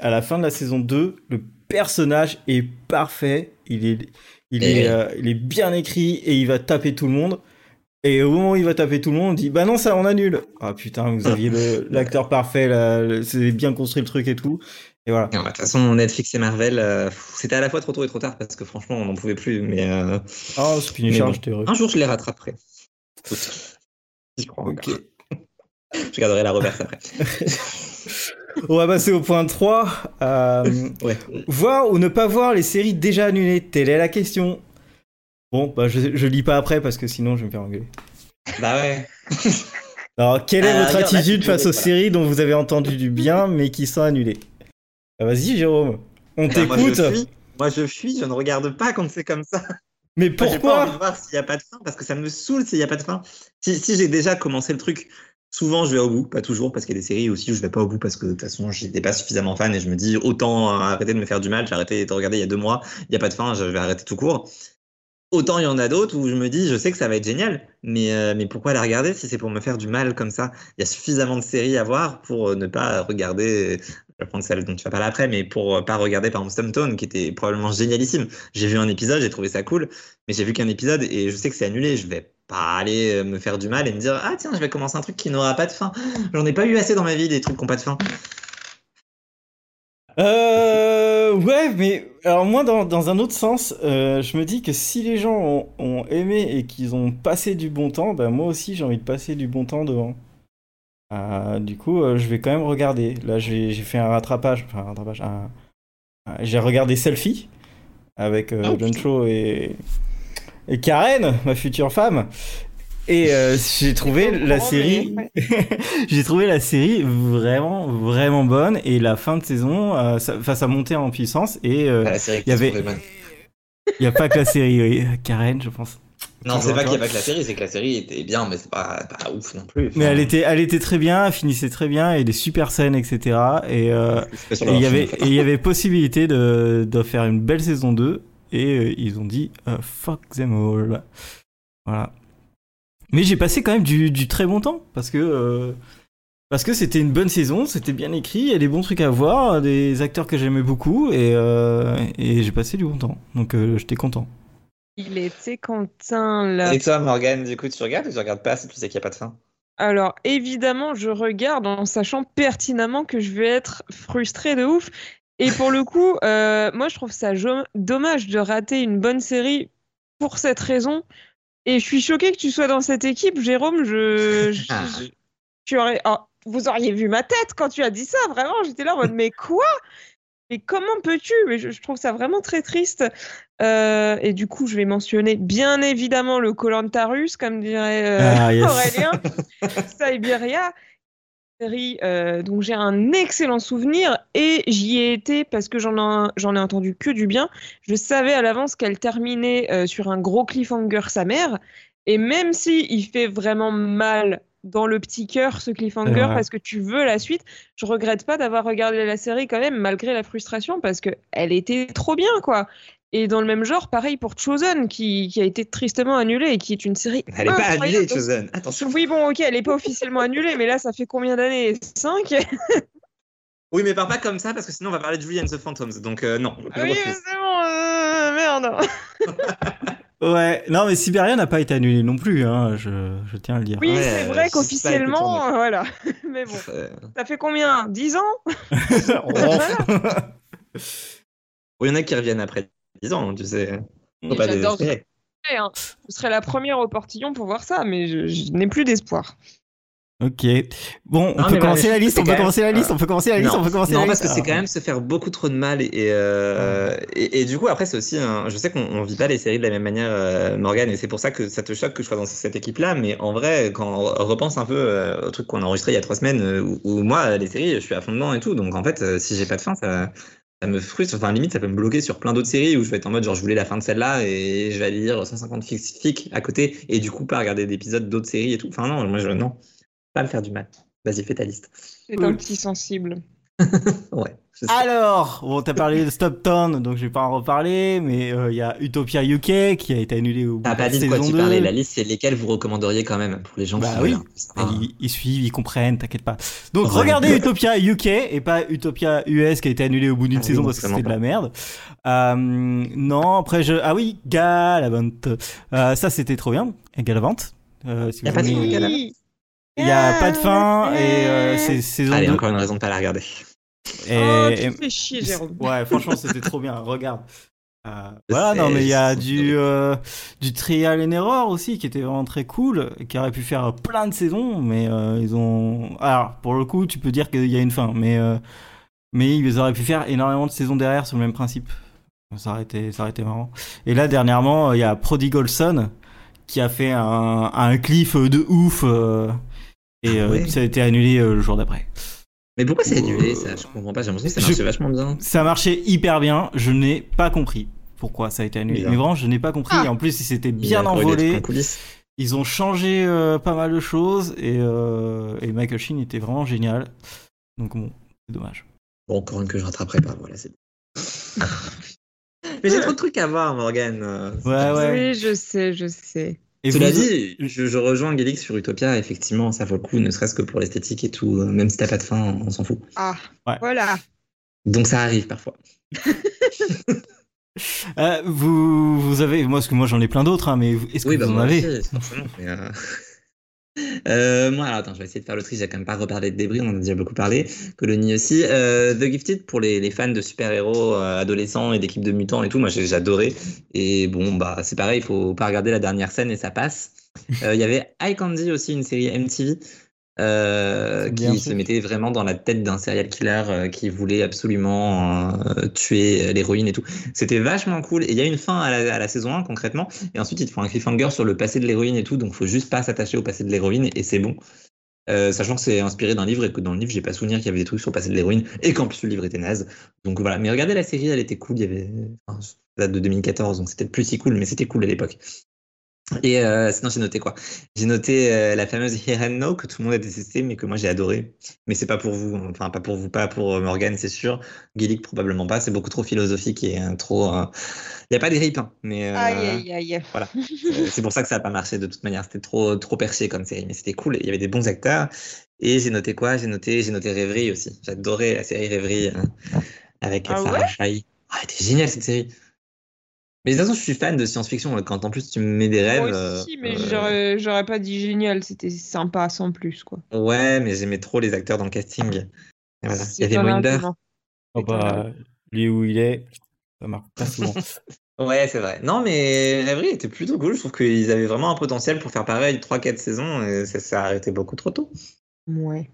Speaker 1: à la fin de la saison 2, le personnage est parfait. Il est, il
Speaker 2: Et-
Speaker 1: est, euh, il est bien écrit et il va taper tout le monde. Et au moment où il va taper tout le monde, on dit Bah non, ça on annule. Ah putain, vous aviez l'acteur parfait, c'est bien construit le truc et tout. Et voilà.
Speaker 2: Bah, De toute façon, Netflix et Marvel, euh, c'était à la fois trop tôt et trop tard parce que franchement, on n'en pouvait plus. Mais euh,
Speaker 1: Oh,
Speaker 2: bon.
Speaker 1: t'ai
Speaker 2: un jour, je les rattraperai. J'y crois. Je garderai la reverse après.
Speaker 1: On va passer au point 3. Euh,
Speaker 2: Ouais.
Speaker 1: voir ou ne pas voir les séries déjà annulées Telle est la question. Bon, bah, je, je lis pas après parce que sinon je vais me faire engueuler.
Speaker 2: Bah ouais.
Speaker 1: Alors, quelle est votre
Speaker 2: regarde,
Speaker 1: attitude
Speaker 2: tu
Speaker 1: face aux
Speaker 2: voilà.
Speaker 1: séries dont vous avez entendu du bien mais qui sont annulées? Ah, Vas-y, Jérôme. On
Speaker 2: Bah, moi,
Speaker 1: t'écoute.
Speaker 2: fuis. Moi, je fuis, je ne regarde pas quand c'est comme ça.
Speaker 1: Mais
Speaker 2: Moi, j'ai pas envie de
Speaker 1: pourquoi
Speaker 2: voir s'il n'y a pas de fin parce que ça me saoule s'il n'y a pas de fin. Si, si j'ai déjà commencé le truc, souvent je vais au bout, pas toujours parce qu'il y a des séries aussi où je vais pas au bout parce que de toute façon j'étais pas suffisamment fan et je me dis autant arrêter de me faire du mal. J'ai arrêté de regarder il y a deux mois, il n'y a pas de fin, je vais arrêter tout court. Autant il y en a d'autres où je me dis je sais que ça va être génial, mais, euh, mais pourquoi la regarder si c'est pour me faire du mal comme ça? Il y a suffisamment de séries à voir pour euh, ne pas regarder. Je vais prendre celle dont tu vas parler après, mais pour euh, pas regarder par exemple Stumptown qui était probablement génialissime. J'ai vu un épisode, j'ai trouvé ça cool, mais j'ai vu qu'un épisode et je sais que c'est annulé. Je vais pas aller euh, me faire du mal et me dire ah tiens je vais commencer un truc qui n'aura pas de fin. J'en ai pas eu assez dans ma vie des trucs qui n'ont pas de fin.
Speaker 1: Euh, ouais, mais alors moi, dans, dans un autre sens, euh, je me dis que si les gens ont, ont aimé et qu'ils ont passé du bon temps, ben moi aussi j'ai envie de passer du bon temps devant. Euh, du coup, euh, je vais quand même regarder. Là, j'ai fait un rattrapage, enfin un rattrapage. un- j'ai regardé Selfie avec euh,
Speaker 2: Oh,
Speaker 1: John
Speaker 2: putain.
Speaker 1: Cho et, et Karen, ma future femme. Et euh, j'ai trouvé la série, j'ai trouvé la série vraiment vraiment bonne et la fin de saison, euh, ça, enfin, ça montait en puissance et euh,
Speaker 2: Ah,
Speaker 1: il y avait, il y a pas que la série, oui. Karen, je pense.
Speaker 2: Non c'est pas qu'il y a pas que la série, c'est que la série était bien, mais c'est pas, pas ouf non plus.
Speaker 1: Mais elle était, elle était très bien, elle finissait très bien, et des super scènes, etc. Et euh, et il y avait, il y avait possibilité de, de faire une belle saison 2 et euh, ils ont dit euh, fuck them all. Voilà. Mais j'ai passé quand même du, du très bon temps parce que euh, parce que c'était une bonne saison, c'était bien écrit, il y a des bons trucs à voir, des acteurs que j'aimais beaucoup et, euh, et j'ai passé du bon temps. Donc euh, j'étais content.
Speaker 3: Il était content là.
Speaker 2: Et toi, Morgane, du coup, tu regardes ou tu regardes pas si tu sais qu'il n'y a pas de fin?
Speaker 3: Alors évidemment, je regarde en sachant pertinemment que je vais être frustrée de ouf. Et pour le coup, euh, moi je trouve ça dommage de rater une bonne série pour cette raison. Et je suis choquée que tu sois dans cette équipe, Jérôme. Je, je-
Speaker 2: Ah.
Speaker 3: je- tu aurais, oh, vous auriez vu ma tête quand tu as dit ça. Vraiment, j'étais là en mode mais quoi? Mais comment peux-tu? Mais je, je trouve ça vraiment très triste. Euh, et du coup, je vais mentionner bien évidemment le Koh-Lanta russe, comme dirait euh,
Speaker 1: Ah, yes.
Speaker 3: Aurélien. Siberia, euh, dont j'ai un excellent souvenir et j'y ai été parce que j'en ai, j'en ai entendu que du bien. Je savais à l'avance qu'elle terminait euh, sur un gros cliffhanger sa mère et même si il fait vraiment mal dans le petit cœur ce cliffhanger parce que tu veux la suite, je regrette pas d'avoir regardé la série quand même malgré la frustration parce que elle était trop bien quoi. Et dans le même genre, pareil pour Chosen qui, qui a été tristement annulée et qui est une série
Speaker 2: Elle est pas annulée, Chosen. Attention.
Speaker 3: Oui, bon, ok, elle n'est pas officiellement annulée, mais là, ça fait combien d'années? 5
Speaker 2: Oui, mais parle pas comme ça parce que sinon on va parler de Julie and the Phantoms. Donc, euh, non.
Speaker 3: Oui, c'est bon, euh, merde.
Speaker 1: Ouais, non mais Siberia n'a pas été annulé non plus, hein, je, je tiens à le dire.
Speaker 3: Oui,
Speaker 2: Ouais,
Speaker 3: c'est vrai qu'officiellement, euh, voilà. Mais bon, ça fait combien? 10 ans?
Speaker 2: Oui, il y en a qui reviennent après 10 ans, tu sais.
Speaker 3: J'adore hein. Je serais la première au portillon pour voir ça, mais je, je n'ai plus d'espoir.
Speaker 1: Ok. Bon, on
Speaker 2: Non,
Speaker 1: peut commencer la liste, on peut commencer la liste, on peut commencer la liste,
Speaker 2: non,
Speaker 1: on peut commencer
Speaker 2: non,
Speaker 1: la
Speaker 2: parce
Speaker 1: liste.
Speaker 2: que c'est quand même se faire beaucoup trop de mal et, euh, et, et du coup après c'est aussi un- je sais qu'on on vit pas les séries de la même manière euh, Morgan et c'est pour ça que ça te choque que je sois dans cette équipe là mais en vrai quand on repense un peu euh, au truc qu'on a enregistré il y a trois semaines euh, où, où moi les séries je suis à fond dedans et tout donc en fait euh, si j'ai pas de fin ça ça me frustre, enfin limite ça peut me bloquer sur plein d'autres séries où je vais être en mode genre je voulais la fin de celle-là et je vais aller lire 150 fics à côté et du coup pas regarder d'épisodes d'autres séries et tout. Enfin non, moi je non, pas me faire du mal. Vas-y fais ta liste.
Speaker 3: C'est un petit sensible.
Speaker 2: Ouais.
Speaker 1: Alors, bon, t'as parlé de Stop Town, donc je vais pas en reparler, mais euh, il y a Utopia UK qui a été annulé au bout
Speaker 2: T'as
Speaker 1: de
Speaker 2: pas
Speaker 1: la
Speaker 2: dit de quoi
Speaker 1: saison
Speaker 2: tu
Speaker 1: 2.
Speaker 2: parlais. La liste, c'est lesquelles vous recommanderiez quand même pour les gens
Speaker 1: Bah
Speaker 2: qui
Speaker 1: oui.
Speaker 2: savoir.
Speaker 1: Ils, ils suivent, ils comprennent, t'inquiète pas. Donc
Speaker 2: Ouais.
Speaker 1: regardez Utopia UK et pas Utopia US qui a été annulé au bout d'une
Speaker 2: Ah
Speaker 1: saison parce que c'était de la merde. Euh, non, après je... Ah oui, Galavant. Euh, ça c'était trop bien. Galavant. Euh, si
Speaker 2: Y a
Speaker 1: vous
Speaker 2: pas de
Speaker 1: Il y a pas de fin et euh, c'est saison
Speaker 2: Allez,
Speaker 1: 2.
Speaker 2: encore une raison de pas la regarder.
Speaker 1: Et-
Speaker 3: Oh, tu fais chier, Jérôme.
Speaker 1: Ouais, franchement, c'était trop bien. Regarde. Euh, voilà, non, mais il y a du, euh, du Trial and Error aussi qui était vraiment très cool, qui aurait pu faire plein de saisons, mais euh, ils ont. Alors, pour le coup, tu peux dire qu'il y a une fin, mais, euh, mais ils auraient pu faire énormément de saisons derrière sur le même principe. Ça aurait été, ça aurait été marrant. Et là, dernièrement, il y a Prodigal Son qui a fait un, un cliff de ouf, euh, et
Speaker 2: Ah
Speaker 1: euh,
Speaker 2: ouais.
Speaker 1: ça a été annulé euh, le jour d'après.
Speaker 2: Mais pourquoi c'est annulé ça Je comprends pas. J'ai l'impression que ça
Speaker 1: Je-
Speaker 2: marchait vachement bien.
Speaker 1: Ça marchait hyper bien, je n'ai pas compris pourquoi ça a été annulé.
Speaker 2: Bizarre.
Speaker 1: Mais vraiment, je n'ai pas compris.
Speaker 3: Ah.
Speaker 1: Et en plus, il s'était
Speaker 2: Il
Speaker 1: bien
Speaker 2: a corrigé des trucs
Speaker 1: envolé.
Speaker 2: en coulisses.
Speaker 1: Ils ont changé euh, pas mal de choses et, euh, et Michael Sheen était vraiment génial. Donc bon, c'est dommage.
Speaker 2: Bon, encore une que je rattraperai pas. Voilà, c'est. Mais j'ai trop de trucs à voir, Morgan. euh,
Speaker 1: Ouais, ouais.
Speaker 3: Oui, je sais, je sais.
Speaker 1: Et
Speaker 2: Cela
Speaker 1: vous-
Speaker 2: dit, je, je rejoins Angélique sur Utopia, effectivement, ça vaut le coup, ne serait-ce que pour l'esthétique et tout, euh, même si t'as pas de fin, on s'en fout.
Speaker 3: Ah,
Speaker 1: Ouais.
Speaker 3: voilà.
Speaker 2: Donc ça arrive parfois.
Speaker 1: Euh, vous, vous avez, moi, parce que moi j'en ai plein d'autres, hein, mais vous- est-ce que
Speaker 2: Oui,
Speaker 1: vous
Speaker 2: bah
Speaker 1: en
Speaker 2: moi
Speaker 1: avez
Speaker 2: aussi, forcément. mais, euh, euh, moi, alors attends, je vais essayer de faire le tri, j'ai quand même pas reparlé de débris, on en a déjà beaucoup parlé, Colony aussi. Euh, The Gifted, pour les, les fans de super-héros euh, adolescents et d'équipes de mutants et tout, moi j'ai adoré. Et bon, bah c'est pareil, il faut pas regarder la dernière scène et ça passe. Il y avait High Candy aussi, une série MTV. Euh, qui se mettait vraiment dans la tête d'un serial killer euh, qui voulait absolument euh, tuer l'héroïne et tout. C'était vachement cool. Et il y a une fin à la, à la saison 1 concrètement. Et ensuite, ils te font un cliffhanger sur le passé de l'héroïne et tout. Donc, faut juste pas s'attacher au passé de l'héroïne et c'est bon. Sachant que c'est inspiré d'un livre et que dans le livre, j'ai pas souvenir qu'il y avait des trucs sur le passé de l'héroïne et qu'en plus le livre était naze. Donc voilà. Mais regardez la série, elle était cool. Il y avait, enfin, date de 2014, donc c'était plus si cool, mais c'était cool à l'époque. Et euh, sinon, j'ai noté quoi? J'ai noté euh, la fameuse Here and Now que tout le monde a détesté, mais que moi j'ai adoré. Mais c'est pas pour vous, enfin pas pour vous, pas pour euh, Morgan, c'est sûr. Gillick probablement pas. C'est beaucoup trop philosophique et euh, trop. Il n'y a pas des rips, hein, mais euh,
Speaker 3: Aïe, aïe, aïe.
Speaker 2: voilà. C'est- pour ça que ça n'a pas marché de toute manière. C'était trop trop perché comme série, mais c'était cool. Il y avait des bons acteurs. Et j'ai noté quoi? J'ai noté, j'ai noté Rêverie aussi. J'adorais la série Rêverie euh, avec
Speaker 3: Ah
Speaker 2: Sarah
Speaker 3: ouais?
Speaker 2: Ah, elle était géniale cette série. Mais de toute façon, je suis fan de science-fiction. Quand en plus tu me mets des rêves.
Speaker 3: Moi aussi,
Speaker 2: euh,
Speaker 3: mais
Speaker 2: euh,
Speaker 3: j'aurais- pas dit génial, c'était sympa sans plus, quoi.
Speaker 2: Ouais, mais j'aimais trop les acteurs dans le casting. Voilà. Il y avait Moinder.
Speaker 1: Oh bah, lui où il est, ça marche pas souvent.
Speaker 2: Ouais, c'est vrai. Non, mais Rêverie était plutôt cool. Je trouve qu'ils avaient vraiment un potentiel pour faire pareil 3-4 saisons et ça s'est arrêté beaucoup trop tôt.
Speaker 3: Ouais.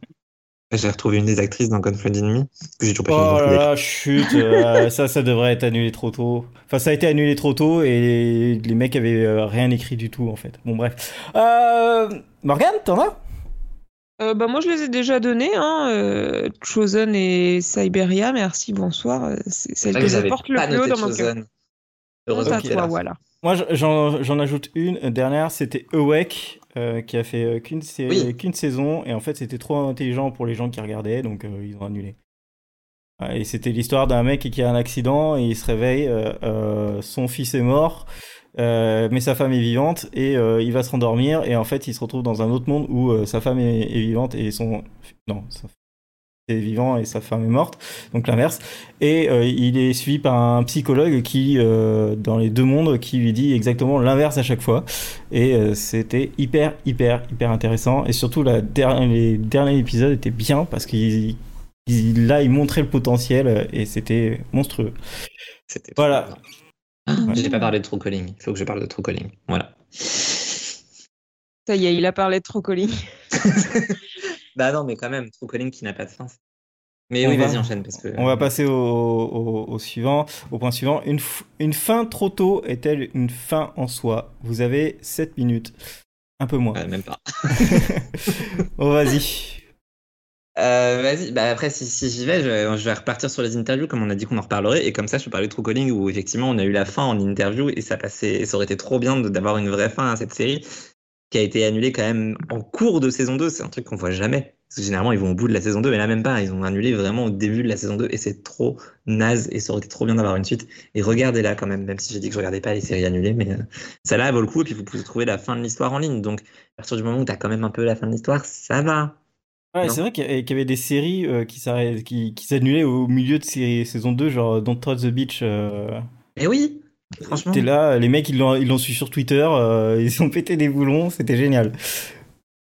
Speaker 2: J'ai retrouvé une des actrices dans Conflict Enemy que j'ai toujours pas
Speaker 1: Oh là là, chut, euh, ça, ça devrait être annulé trop tôt. Enfin, ça a été annulé trop tôt et les mecs avaient euh, rien écrit du tout en fait. Bon, bref. Euh, Morgane, t'en as?
Speaker 3: Euh, bah, moi, je les ai déjà donnés, hein, euh, Chosen et Cyberia, merci, bonsoir. C'est celle que
Speaker 2: j'avais
Speaker 3: j'apporte le plus haut dans mon cœur.
Speaker 2: Heureusement
Speaker 3: toi,
Speaker 2: là.
Speaker 3: voilà.
Speaker 1: Moi, je- j'en j'en ajoute une dernière, c'était Awake, euh, qui a fait euh, qu'une
Speaker 2: Oui.
Speaker 1: saison, et en fait, c'était trop intelligent pour les gens qui regardaient, donc euh, ils ont annulé. Et c'était l'histoire d'un mec qui a un accident, et il se réveille, euh, son fils est mort, mais sa femme est vivante, et il va se rendormir, et en fait, il se retrouve dans un autre monde où sa femme est, est vivante, et son... Non, sa est vivant et sa femme est morte, donc l'inverse. Et euh, il est suivi par un psychologue qui, euh, dans les deux mondes, qui lui dit exactement l'inverse à chaque fois. Et euh, c'était hyper, hyper, hyper intéressant. Et surtout, la der- les derniers épisodes étaient bien parce qu'il il- là, il montrait le potentiel et c'était monstrueux.
Speaker 2: C'était
Speaker 1: Voilà.
Speaker 2: Ah, J'ai pas parlé de True Calling. Il faut que je parle de True Calling. Voilà.
Speaker 3: Ça y est, il a parlé de Trocoling.
Speaker 2: bah non, mais quand même, True Calling qui n'a pas de fin. Mais
Speaker 1: On
Speaker 2: oui,
Speaker 1: va-
Speaker 2: vas-y, enchaîne. Parce que...
Speaker 1: On va passer au, au- au suivant, au point suivant. Une, une fin trop tôt est-elle une fin en soi? Vous avez 7 minutes. Un peu moins.
Speaker 2: Ouais, même pas.
Speaker 1: oh, vas-y.
Speaker 2: Euh, vas-y, bah après, si, si j'y vais, je, je vais repartir sur les interviews, comme on a dit qu'on en reparlerait, et comme ça, je peux parler de True Calling, où effectivement, on a eu la fin en interview, et ça passait, et ça aurait été trop bien d'avoir une vraie fin à cette série, qui a été annulée quand même en cours de saison 2, c'est un truc qu'on voit jamais. Parce que généralement, ils vont au bout de la saison 2, mais là, même pas, ils ont annulé vraiment au début de la saison 2, et c'est trop naze, et ça aurait été trop bien d'avoir une suite. Et regardez-la quand même, même si j'ai dit que je regardais pas les séries annulées, mais euh, ça là vaut le coup, et puis vous pouvez trouver la fin de l'histoire en ligne. Donc, à partir du moment où t'as quand même un peu la fin de l'histoire, ça va.
Speaker 1: Ouais, c'est vrai qu'il y avait des séries euh, qui qui, qui s'annulaient au milieu de saison 2, genre Don't Trust the Beach. euh,
Speaker 2: Mais oui, franchement.
Speaker 1: T'es là, les mecs ils l'ont ils l'ont su sur Twitter, euh, ils ont pété des boulons, c'était génial.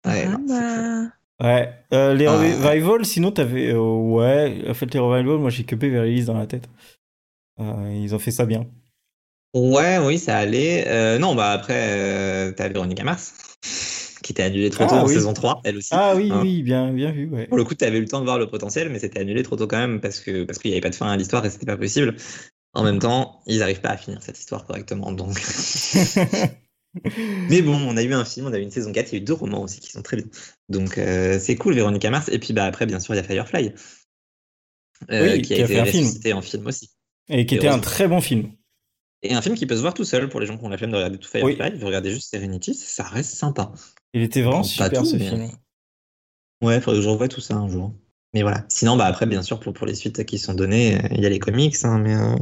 Speaker 2: Ouais,
Speaker 3: Ah bah.
Speaker 1: Ouais, euh, les
Speaker 2: Ah.
Speaker 1: revivals, sinon t'avais. euh, ouais, en fait, les revivals, moi j'ai que Beverly dans la tête. Euh, ils ont fait ça bien.
Speaker 2: Ouais, oui, ça allait. Euh, non, bah après, euh, t'as Véronica Mars, qui était annulée trop
Speaker 1: Ah,
Speaker 2: tôt en saison 3, elle aussi.
Speaker 1: Ah oui,
Speaker 2: Hein.
Speaker 1: oui, bien, bien vu, ouais.
Speaker 2: Pour le coup, t'avais eu le temps de voir le potentiel, mais c'était annulé trop tôt quand même, parce que parce qu'il n'y avait pas de fin à l'histoire et c'était pas possible. En même temps, ils n'arrivent pas à finir cette histoire correctement, donc. Mais bon, on a eu un film, on a eu une saison 4, il y a eu deux romans aussi qui sont très bien. Donc euh, c'est cool, Véronica Mars. Et puis bah après, bien sûr, il y a Firefly, euh,
Speaker 1: Oui,
Speaker 2: qui a
Speaker 1: qui a
Speaker 2: été
Speaker 1: fait un film.
Speaker 2: en film aussi.
Speaker 1: Et qui
Speaker 2: Et
Speaker 1: était un très bon film.
Speaker 2: Et un film qui peut se voir tout seul pour les gens qui ont la flemme de regarder tout
Speaker 1: Oui.
Speaker 2: Firefly, vous regardez juste Serenity, ça reste sympa.
Speaker 1: Il était vraiment
Speaker 2: Bon,
Speaker 1: super
Speaker 2: tout,
Speaker 1: ce
Speaker 2: mais-
Speaker 1: film.
Speaker 2: Ouais, faudrait que je revoie tout ça un jour. Mais voilà. Sinon, bah après, bien sûr, pour, pour les suites qui sont données, il y a les comics, hein, mais euh,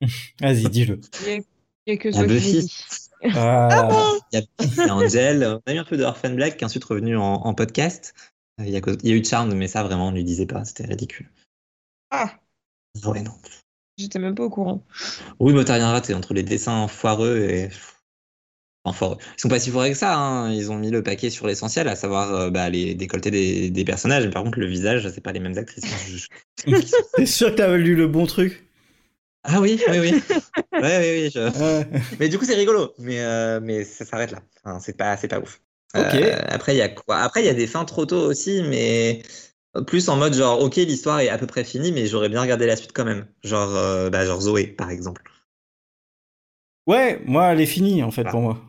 Speaker 1: Vas-y, dis-le.
Speaker 3: Il y a, il y a que
Speaker 2: Ah, Buffy.
Speaker 1: Ah,
Speaker 2: il y a, il y a Angel. On a eu un peu de Orphan Black qui est ensuite revenu en, en podcast. Euh, Il y, a, cause- il y a eu Charmed, mais ça, vraiment, on ne lui disait pas. C'était ridicule.
Speaker 3: Ah,
Speaker 2: Ouais, non.
Speaker 3: j'étais même pas au courant.
Speaker 2: Oui, mais t'as rien raté entre les dessins foireux et. Enfin. Ils sont pas si foireux que ça. hein. Ils ont mis le paquet sur l'essentiel, à savoir euh, bah, les décolletés des, des personnages. Mais par contre, le visage, c'est pas les mêmes actrices.
Speaker 1: T'es sûr que t'avais lu le bon truc?
Speaker 2: Ah oui, oui, oui. Ouais, oui, oui. je-
Speaker 1: Ouais.
Speaker 2: Mais du coup, c'est rigolo. Mais, euh, mais ça s'arrête là. Enfin, c'est pas, c'est pas ouf.
Speaker 1: Ok.
Speaker 2: Euh, après, il y a quoi? Après, il y a des fins trop tôt aussi, mais plus en mode genre, ok, l'histoire est à peu près finie, mais j'aurais bien regardé la suite quand même. Genre, euh, bah, genre Zoé, par exemple.
Speaker 1: Ouais, moi, elle est finie en fait pour moi.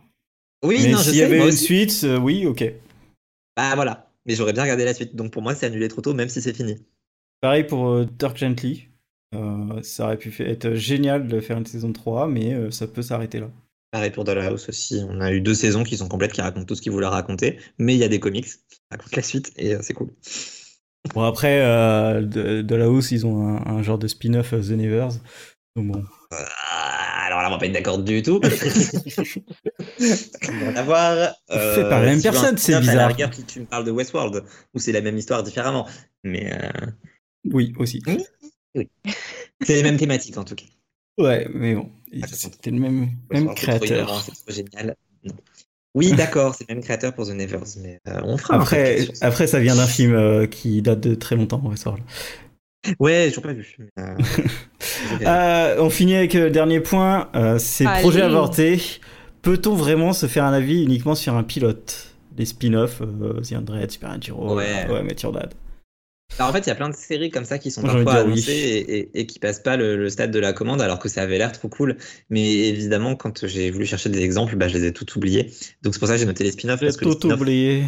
Speaker 2: Oui,
Speaker 1: Mais
Speaker 2: non, je
Speaker 1: s'il y
Speaker 2: sais.
Speaker 1: avait une suite, euh, oui, ok.
Speaker 2: Bah voilà. Mais j'aurais bien regardé la suite. Donc pour moi, c'est annulé trop tôt, même si c'est fini.
Speaker 1: Pareil pour euh, Dirk Gently. Euh, ça aurait pu être génial de faire une saison 3, mais euh, ça peut s'arrêter là.
Speaker 2: Pareil pour Dollhouse aussi. On a eu deux saisons qui sont complètes, qui racontent tout ce qu'ils voulaient raconter. Mais il y a des comics qui racontent la suite et c'est cool.
Speaker 1: Bon, après, hausse, ils ont un, un genre de spin-off The Nevers. Donc bon.
Speaker 2: Alors là, on va pas être d'accord du tout. on va voir. euh,
Speaker 1: Fait par la même personne, c'est
Speaker 2: spin-off, À la
Speaker 1: bizarre.
Speaker 2: rigueur, tu, tu me parles de Westworld, où c'est la même histoire différemment. Mais euh,
Speaker 1: Oui, aussi.
Speaker 2: c'est les mêmes thématiques en tout cas.
Speaker 1: Ouais, mais bon. C'était le même, même
Speaker 2: c'est
Speaker 1: créateur.
Speaker 2: C'est trop génial. Non. Oui, d'accord, c'est le même créateur pour The Nevers, mais euh, on fera
Speaker 1: Après, après, ça vient d'un film euh, qui date de très longtemps, Westworld.
Speaker 2: Ouais, j'ai toujours pas vu. euh.
Speaker 1: Euh, on finit avec le dernier point. Euh, c'est projet avorté. Peut-on vraiment se faire un avis uniquement sur un pilote? Les spin-offs, euh, The Android, Supernatural,
Speaker 2: Ouais.
Speaker 1: ouais, Met Your Dad.
Speaker 2: Alors, en fait, il y a plein de séries comme ça qui sont parfois
Speaker 1: oui.
Speaker 2: annoncées et, et- et qui passent pas le, le stade de la commande alors que ça avait l'air trop cool. Mais évidemment, quand j'ai voulu chercher des exemples, bah, je les ai tout oubliés. Donc c'est pour ça que j'ai noté les spin-offs.
Speaker 1: Tout oublié.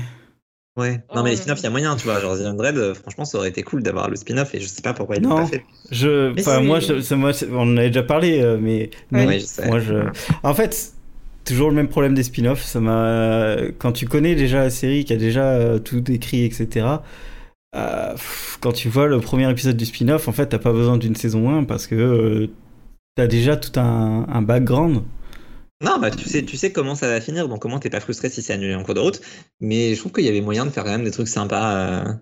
Speaker 2: Ouais.
Speaker 3: Oh
Speaker 2: Non, mais les
Speaker 3: là
Speaker 2: spin-offs, il y a moyen, tu vois. Genre The Undread, euh, franchement, ça aurait été cool d'avoir le spin-off et je sais pas pourquoi ils l'ont pas fait.
Speaker 1: Je,
Speaker 2: Mais
Speaker 1: enfin, moi, je, on en avait déjà parlé, euh, mais
Speaker 3: Ouais.
Speaker 2: je sais.
Speaker 1: moi, je. En fait, toujours le même problème des spin-offs. Ça m'a, quand tu connais déjà la série, qui a déjà euh, tout écrit, etc. euh, quand tu vois le premier épisode du spin-off, en fait, t'as pas besoin d'une saison 1 parce que euh, t'as déjà tout un, un background.
Speaker 2: Non, bah tu sais, tu sais comment ça va finir, donc comment t'es pas frustré si c'est annulé en cours de route. Mais je trouve qu'il y avait moyen de faire quand même des trucs sympas. euh,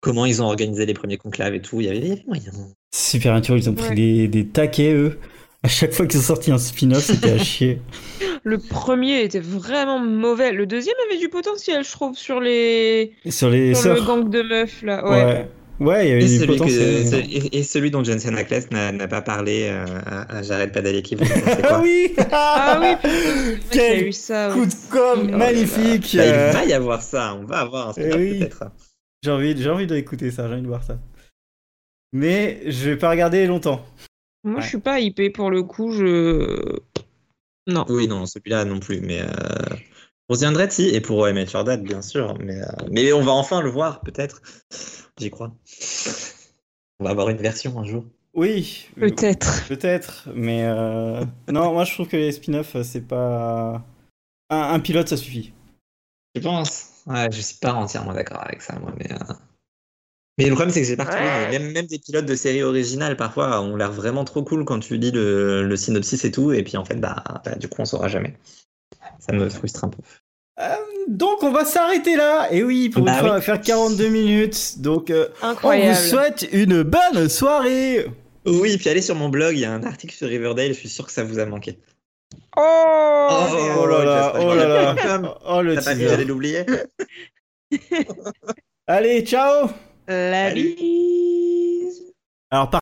Speaker 2: Comment ils ont organisé les premiers conclaves et tout, il y avait, il y avait moyen.
Speaker 1: Supernatural, ils ont pris
Speaker 3: Ouais.
Speaker 1: des, des taquets, eux. À chaque fois qu'ils ont sorti un spin-off, c'était à chier.
Speaker 3: Le premier était vraiment mauvais. Le deuxième avait du potentiel, je trouve, sur les
Speaker 1: sur les
Speaker 3: sur le gang de meufs là. Ouais.
Speaker 1: Ouais. Ouais, il y avait
Speaker 2: Et
Speaker 1: du
Speaker 2: celui, que- et- et celui dont Jensen Ackles n'a pas parlé euh, à, à Jared Padalecki,
Speaker 1: Ah oui
Speaker 3: Ah oui,
Speaker 1: Quel
Speaker 3: eu ça.
Speaker 1: coup de com'
Speaker 3: Oh
Speaker 1: magnifique
Speaker 2: Bah,
Speaker 1: euh,
Speaker 2: Il va y avoir ça, on va avoir un spin-off
Speaker 1: Eh oui.
Speaker 2: peut-être.
Speaker 1: J'ai envie, j'ai envie d'écouter ça, j'ai envie de voir ça. Mais je vais pas regarder longtemps.
Speaker 3: Moi,
Speaker 1: Ouais.
Speaker 3: je suis pas hypé pour le coup. Je non.
Speaker 2: Oui, non, celui-là non plus, mais euh, pour The Undread, si, et pour OMH Your Dad, bien sûr, mais, euh, mais on va enfin le voir, peut-être. J'y crois. On va avoir une version un jour.
Speaker 1: Oui,
Speaker 3: Peut-être.
Speaker 1: peut-être, mais euh, non, moi je trouve que les spin-offs, euh, c'est pas. Un, un pilote, ça suffit.
Speaker 2: Je pense. Ouais, je suis pas entièrement d'accord avec ça, moi, mais. euh, Mais le problème, c'est que j'ai pas retrouvé.
Speaker 3: Ouais.
Speaker 2: Même, même des pilotes de séries originales, parfois, ont l'air vraiment trop cool quand tu lis le, le synopsis et tout, et puis en fait, bah, bah, du coup, on saura jamais. Ça me frustre un peu.
Speaker 1: Euh, donc on va s'arrêter là. Et oui, pour
Speaker 2: Bah
Speaker 1: une fois,
Speaker 2: oui.
Speaker 1: on va faire 42 minutes. Donc euh, on vous souhaite une bonne soirée.
Speaker 2: Oui, puis allez sur mon blog, il y a un article sur Riverdale, je suis sûr que ça vous a manqué.
Speaker 3: Oh,
Speaker 1: Oh là là, oh là là. Oh le
Speaker 2: T'as pas vu, j'allais l'oublier.
Speaker 1: Allez, ciao.
Speaker 3: La bise.
Speaker 1: Alors par